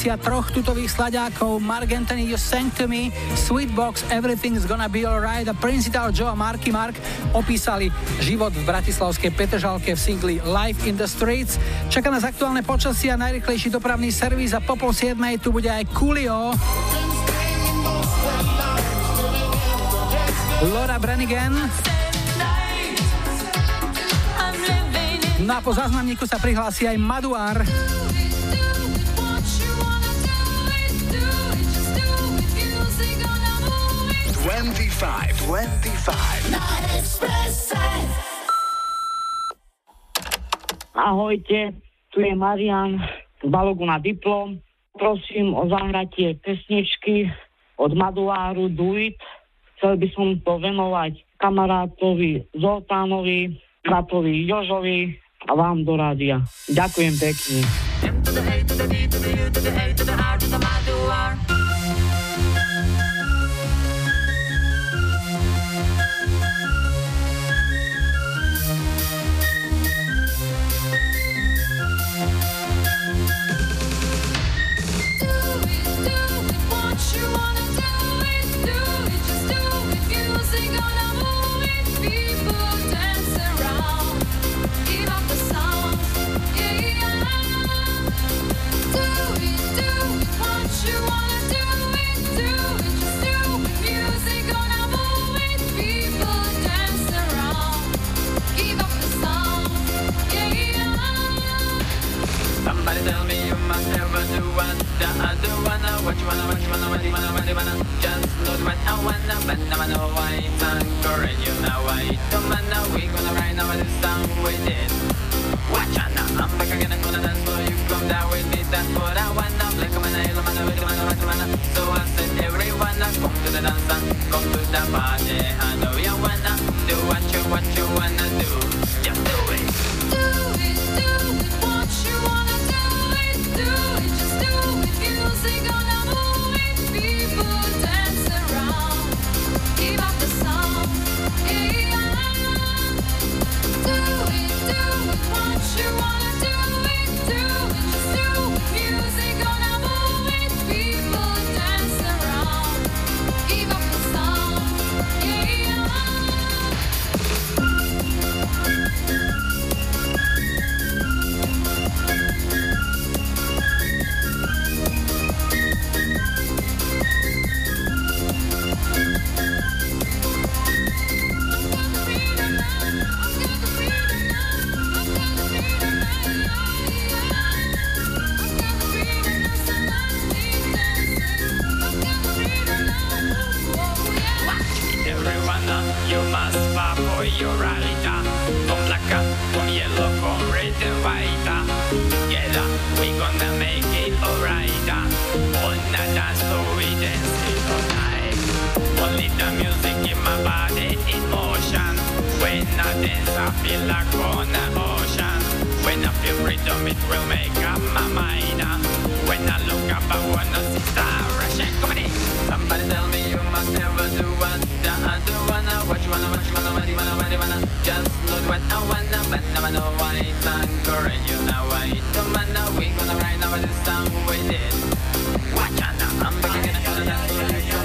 Kolekcia troch tutových slaďákov Mark Anthony You Sang To Me, Sweetbox Everything's Gonna Be Alright a Principal Joe a Marky Mark opísali život v bratislavskej Petržalke v singli Life in the Streets. Čaká nás aktuálne počasie a najrychlejší dopravný servis a po pol siedmej tu bude aj Coolio. Laura Brannigan. No po záznamníku sa prihlási aj Maduár. 25, 25. Ahojte, tu je Marian z Balogu na diplom. Prosím o zahratie pesničky od Maduáru Duit. Chcel by som to venovať kamarátovi Zoltánovi, bratovi Jožovi a vám do rádia. Ďakujem pekne. Somebody what you wanna, what you wanna Just know what I wanna, but now I know why it's anchoring you now I don't wanna, we gonna ride now this song we did Watch out now, I'm back again, I'm gonna dance So you come down with me, that's I wanna Black man, I love man, what you wanna So I said everyone, come to the dance come to the party I know you wanna do what you,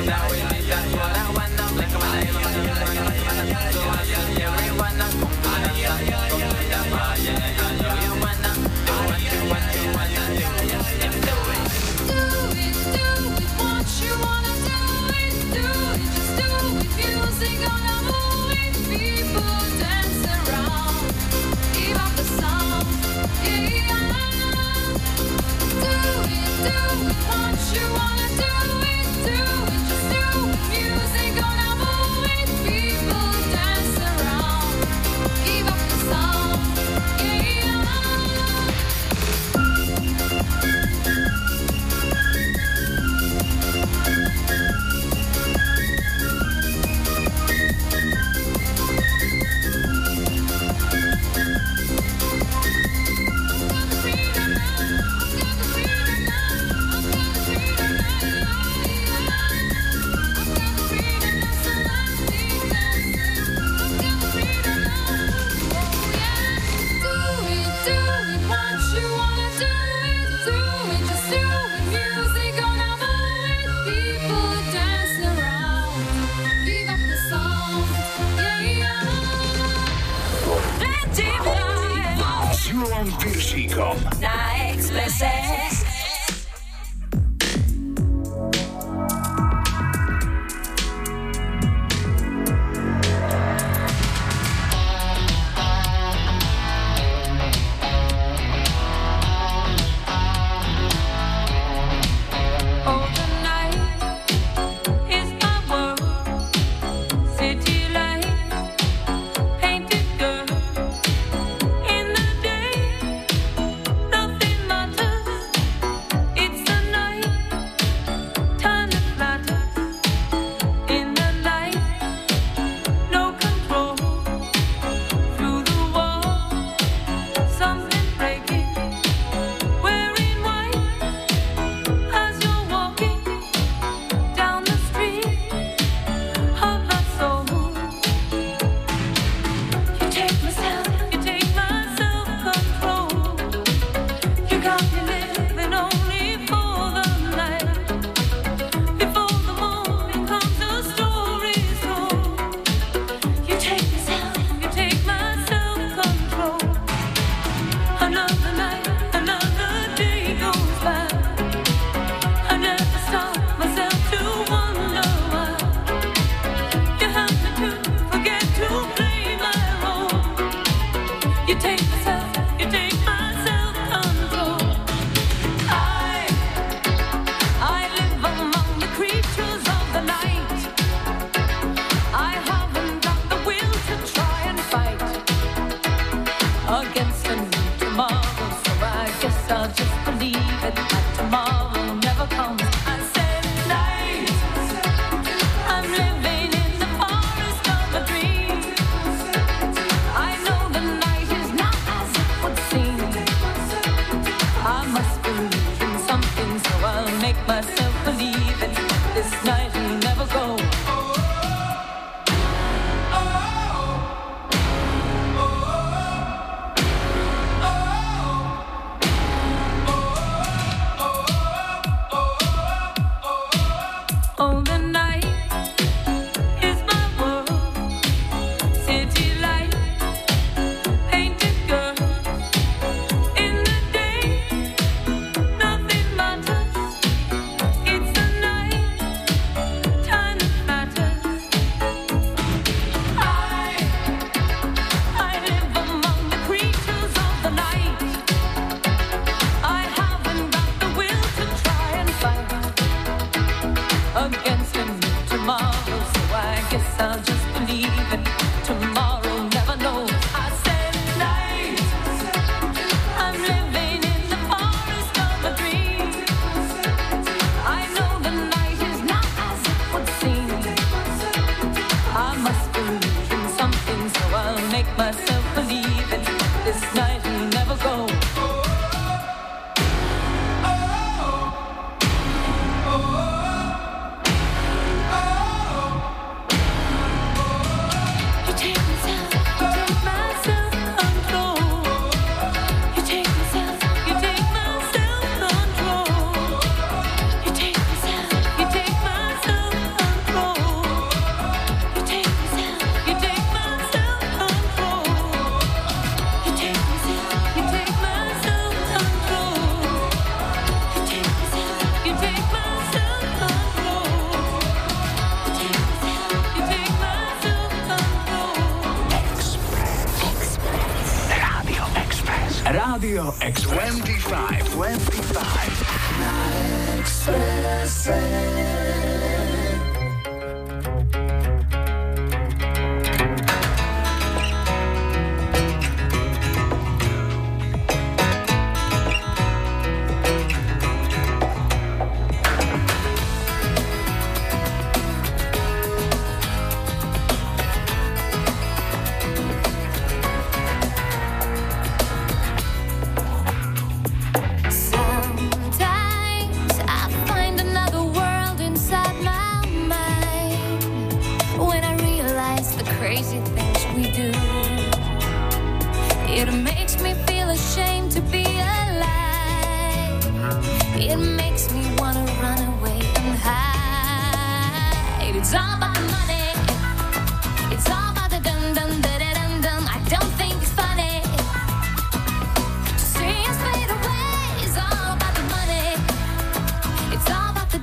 now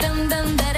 dum dum da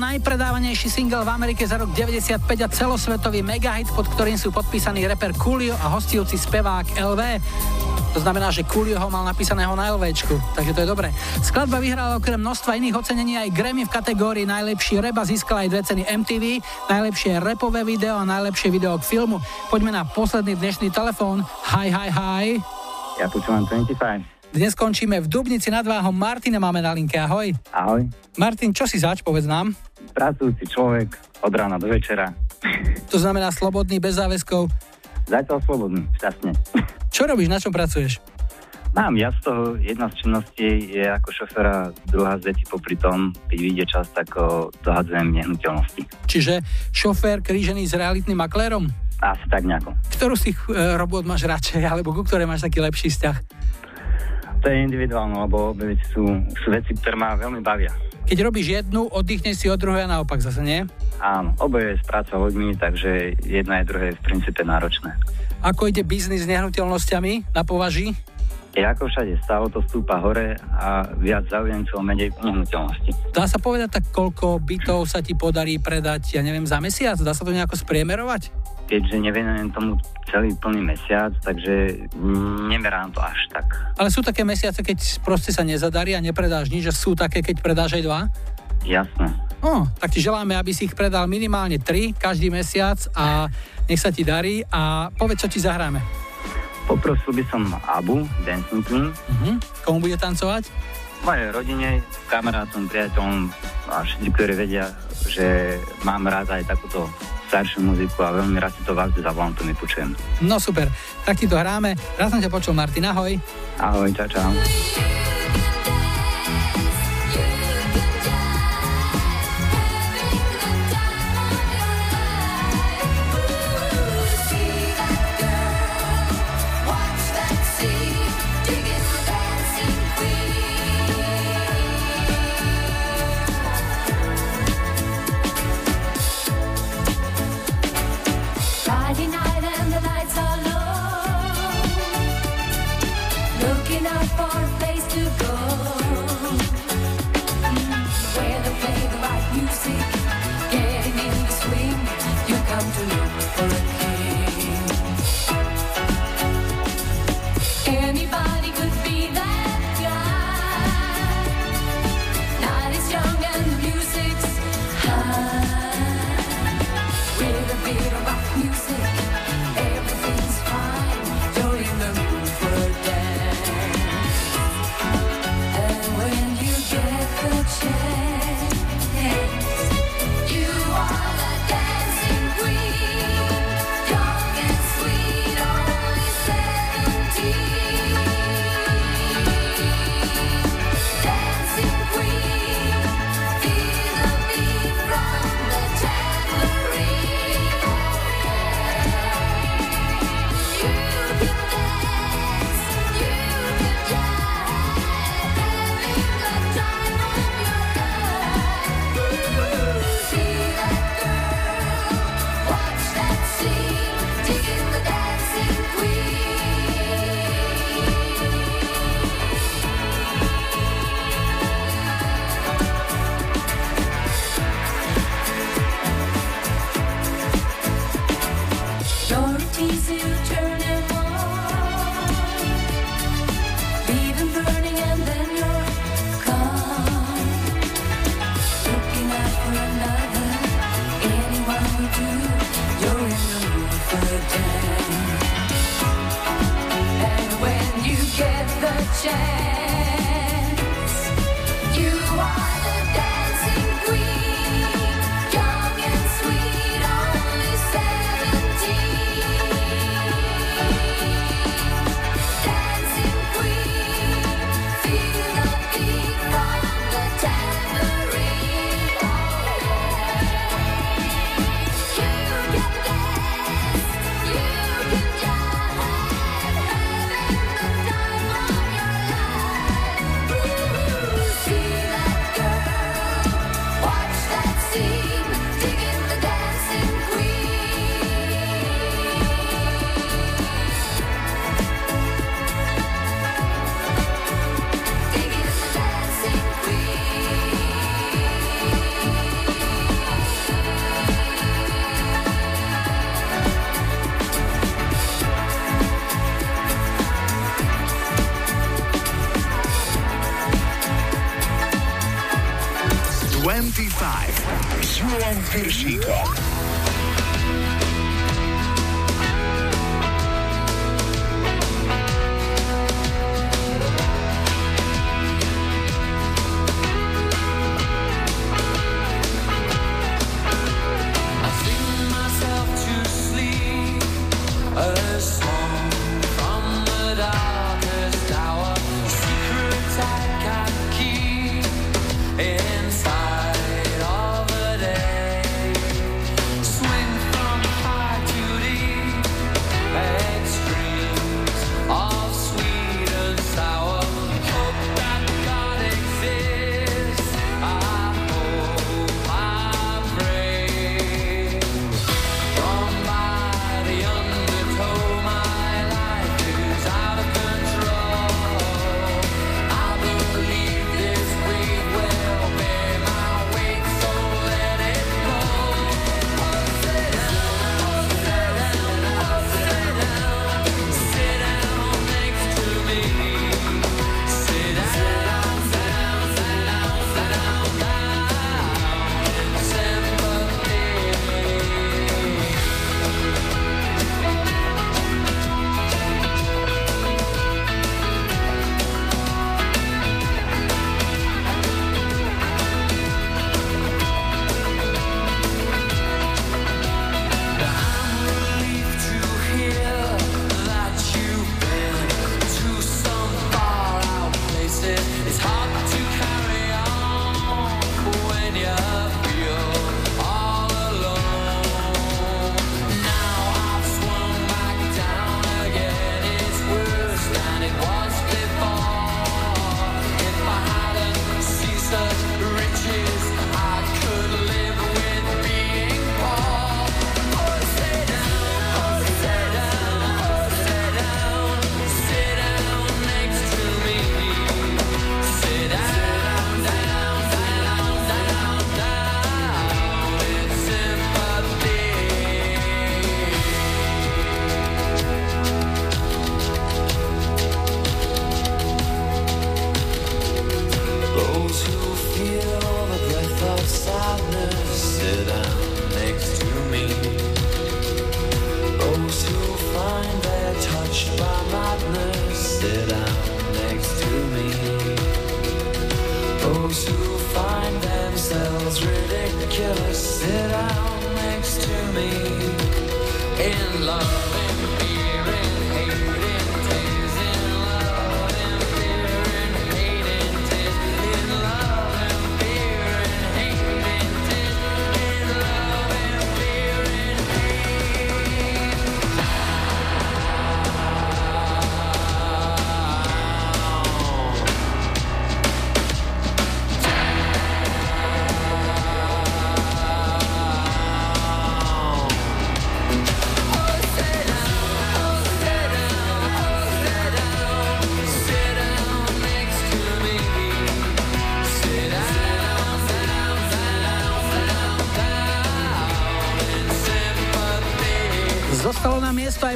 Najpredávanejší single v Amerike za rok 95 a celosvetový megahit, pod ktorým sú podpísaní reper Coolio a hostujúci spevák LV. To znamená, že Coolio ho mal napísaného na LVčku, takže to je dobré. Skladba vyhrala okrem množstva iných ocenení aj Grammy v kategórii najlepší reba, získala aj dve ceny MTV, najlepšie repové video a najlepšie video k filmu. Poďme na posledný dnešný telefón. Hi, hi, hi. Ja počúvam 25. Dnes skončíme v Dubnici nad Váhom. Martina máme na linke, ahoj. Ahoj. Martin, čo si zač, povedz nám? Pracujúci človek od rána do večera. To znamená slobodný, bez záväzkov. Zatiaľ slobodný, šťastne. Čo robíš, na čom pracuješ? Mám ja z toho, jedna z činností je ako šoféra, druhá z veci popri tom, keď vyjde čas, tak dohadzujem nehnuteľnosti. Čiže šofér krížený s realitným maklérom? Asi tak nejako. Ktorú z tých e, robot máš radšej, alebo ku ktorej máš taký lepší vzťah? To je individuálne, lebo obe veci sú, sú veci, ktoré ma veľmi bavia. Keď robíš jednu, oddychneš si od druhej a naopak zase, nie? Áno, oboje je s prácou ľuďmi, takže jedna je druhé je v princípe náročné. Ako ide biznis s nehnuteľnosťami na považí? Je ako všade, stále to stúpa hore a viac zaujímcov, menej nehnuteľnosti. Dá sa povedať tak, koľko bytov sa ti podarí predať, ja neviem, za mesiac? Dá sa to nejako spriemerovať? Keďže nevenujem tomu celý plný mesiac, takže nemerám to až tak. Ale sú také mesiace, keď proste sa nezadarí a nepredáš nič, že sú také, keď predáš aj dva? Jasné. No, tak ti želáme, aby si ich predal minimálne 3 každý mesiac a nech sa ti darí a povedz, čo ti zahráme. Poprosil by som Abu, Dancing Queen. Uh-huh. Komu bude tancovať? Mojej rodine, kamarátom, priateľom a všetci, ktorí vedia, že mám rád aj takúto staršiu muziku a veľmi rád si to vás zavolám, to mi počujem. No super, tak ti to hráme. Raz som ťa počul, Martin, ahoj. Ahoj, čau, čau. you get the chance.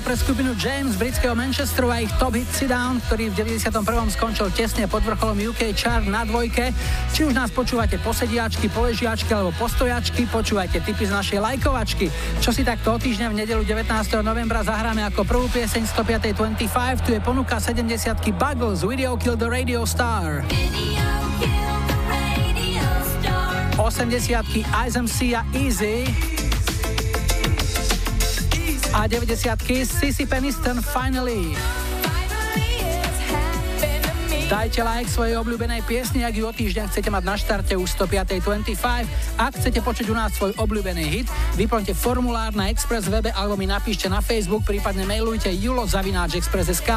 Pre skupinu James britského Manchesteru a ich top hit Sit Down, ktorý v 91. skončil tesne pod vrcholom UK chart na dvojke. Či už nás počúvate po sediačky, po ležiačky alebo po stojačky, počúvajte tipy z našej lajkovačky. Čo si takto o týždňa v nedelu 19. novembra zahráme ako prvú pieseň 105. 25, tu je ponuka 70 Buggles, Video Kill the Radio Star. 80 ISMC a Easy a 90 Sissy Peniston Finally. Dajte like svojej obľúbenej piesni, ak ju o týždeň chcete mať na štarte už 105.25. Ak chcete počuť u nás svoj obľúbený hit, vyplňte formulár na Express webe alebo mi napíšte na Facebook, prípadne mailujte julozavináčexpress.sk.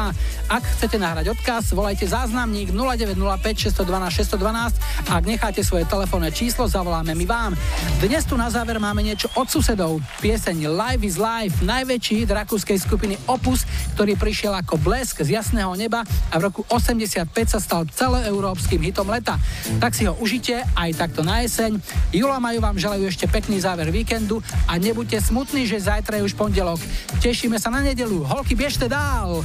Ak chcete nahrať odkaz, volajte záznamník 0905 612 612. Ak necháte svoje telefónne číslo, zavoláme my vám. Dnes tu na záver máme niečo od susedov. Pieseň Live is Life, najväčší hit rakúskej skupiny Opus, ktorý prišiel ako blesk z jasného neba a v roku 85 sa stal celoeurópskym hitom leta. Tak si ho užite aj takto na jeseň. Jula Maju vám želajú ešte pekný záver víkendu a nebuďte smutní, že zajtra je už pondelok. Tešíme sa na nedelu. Holky, biežte dál!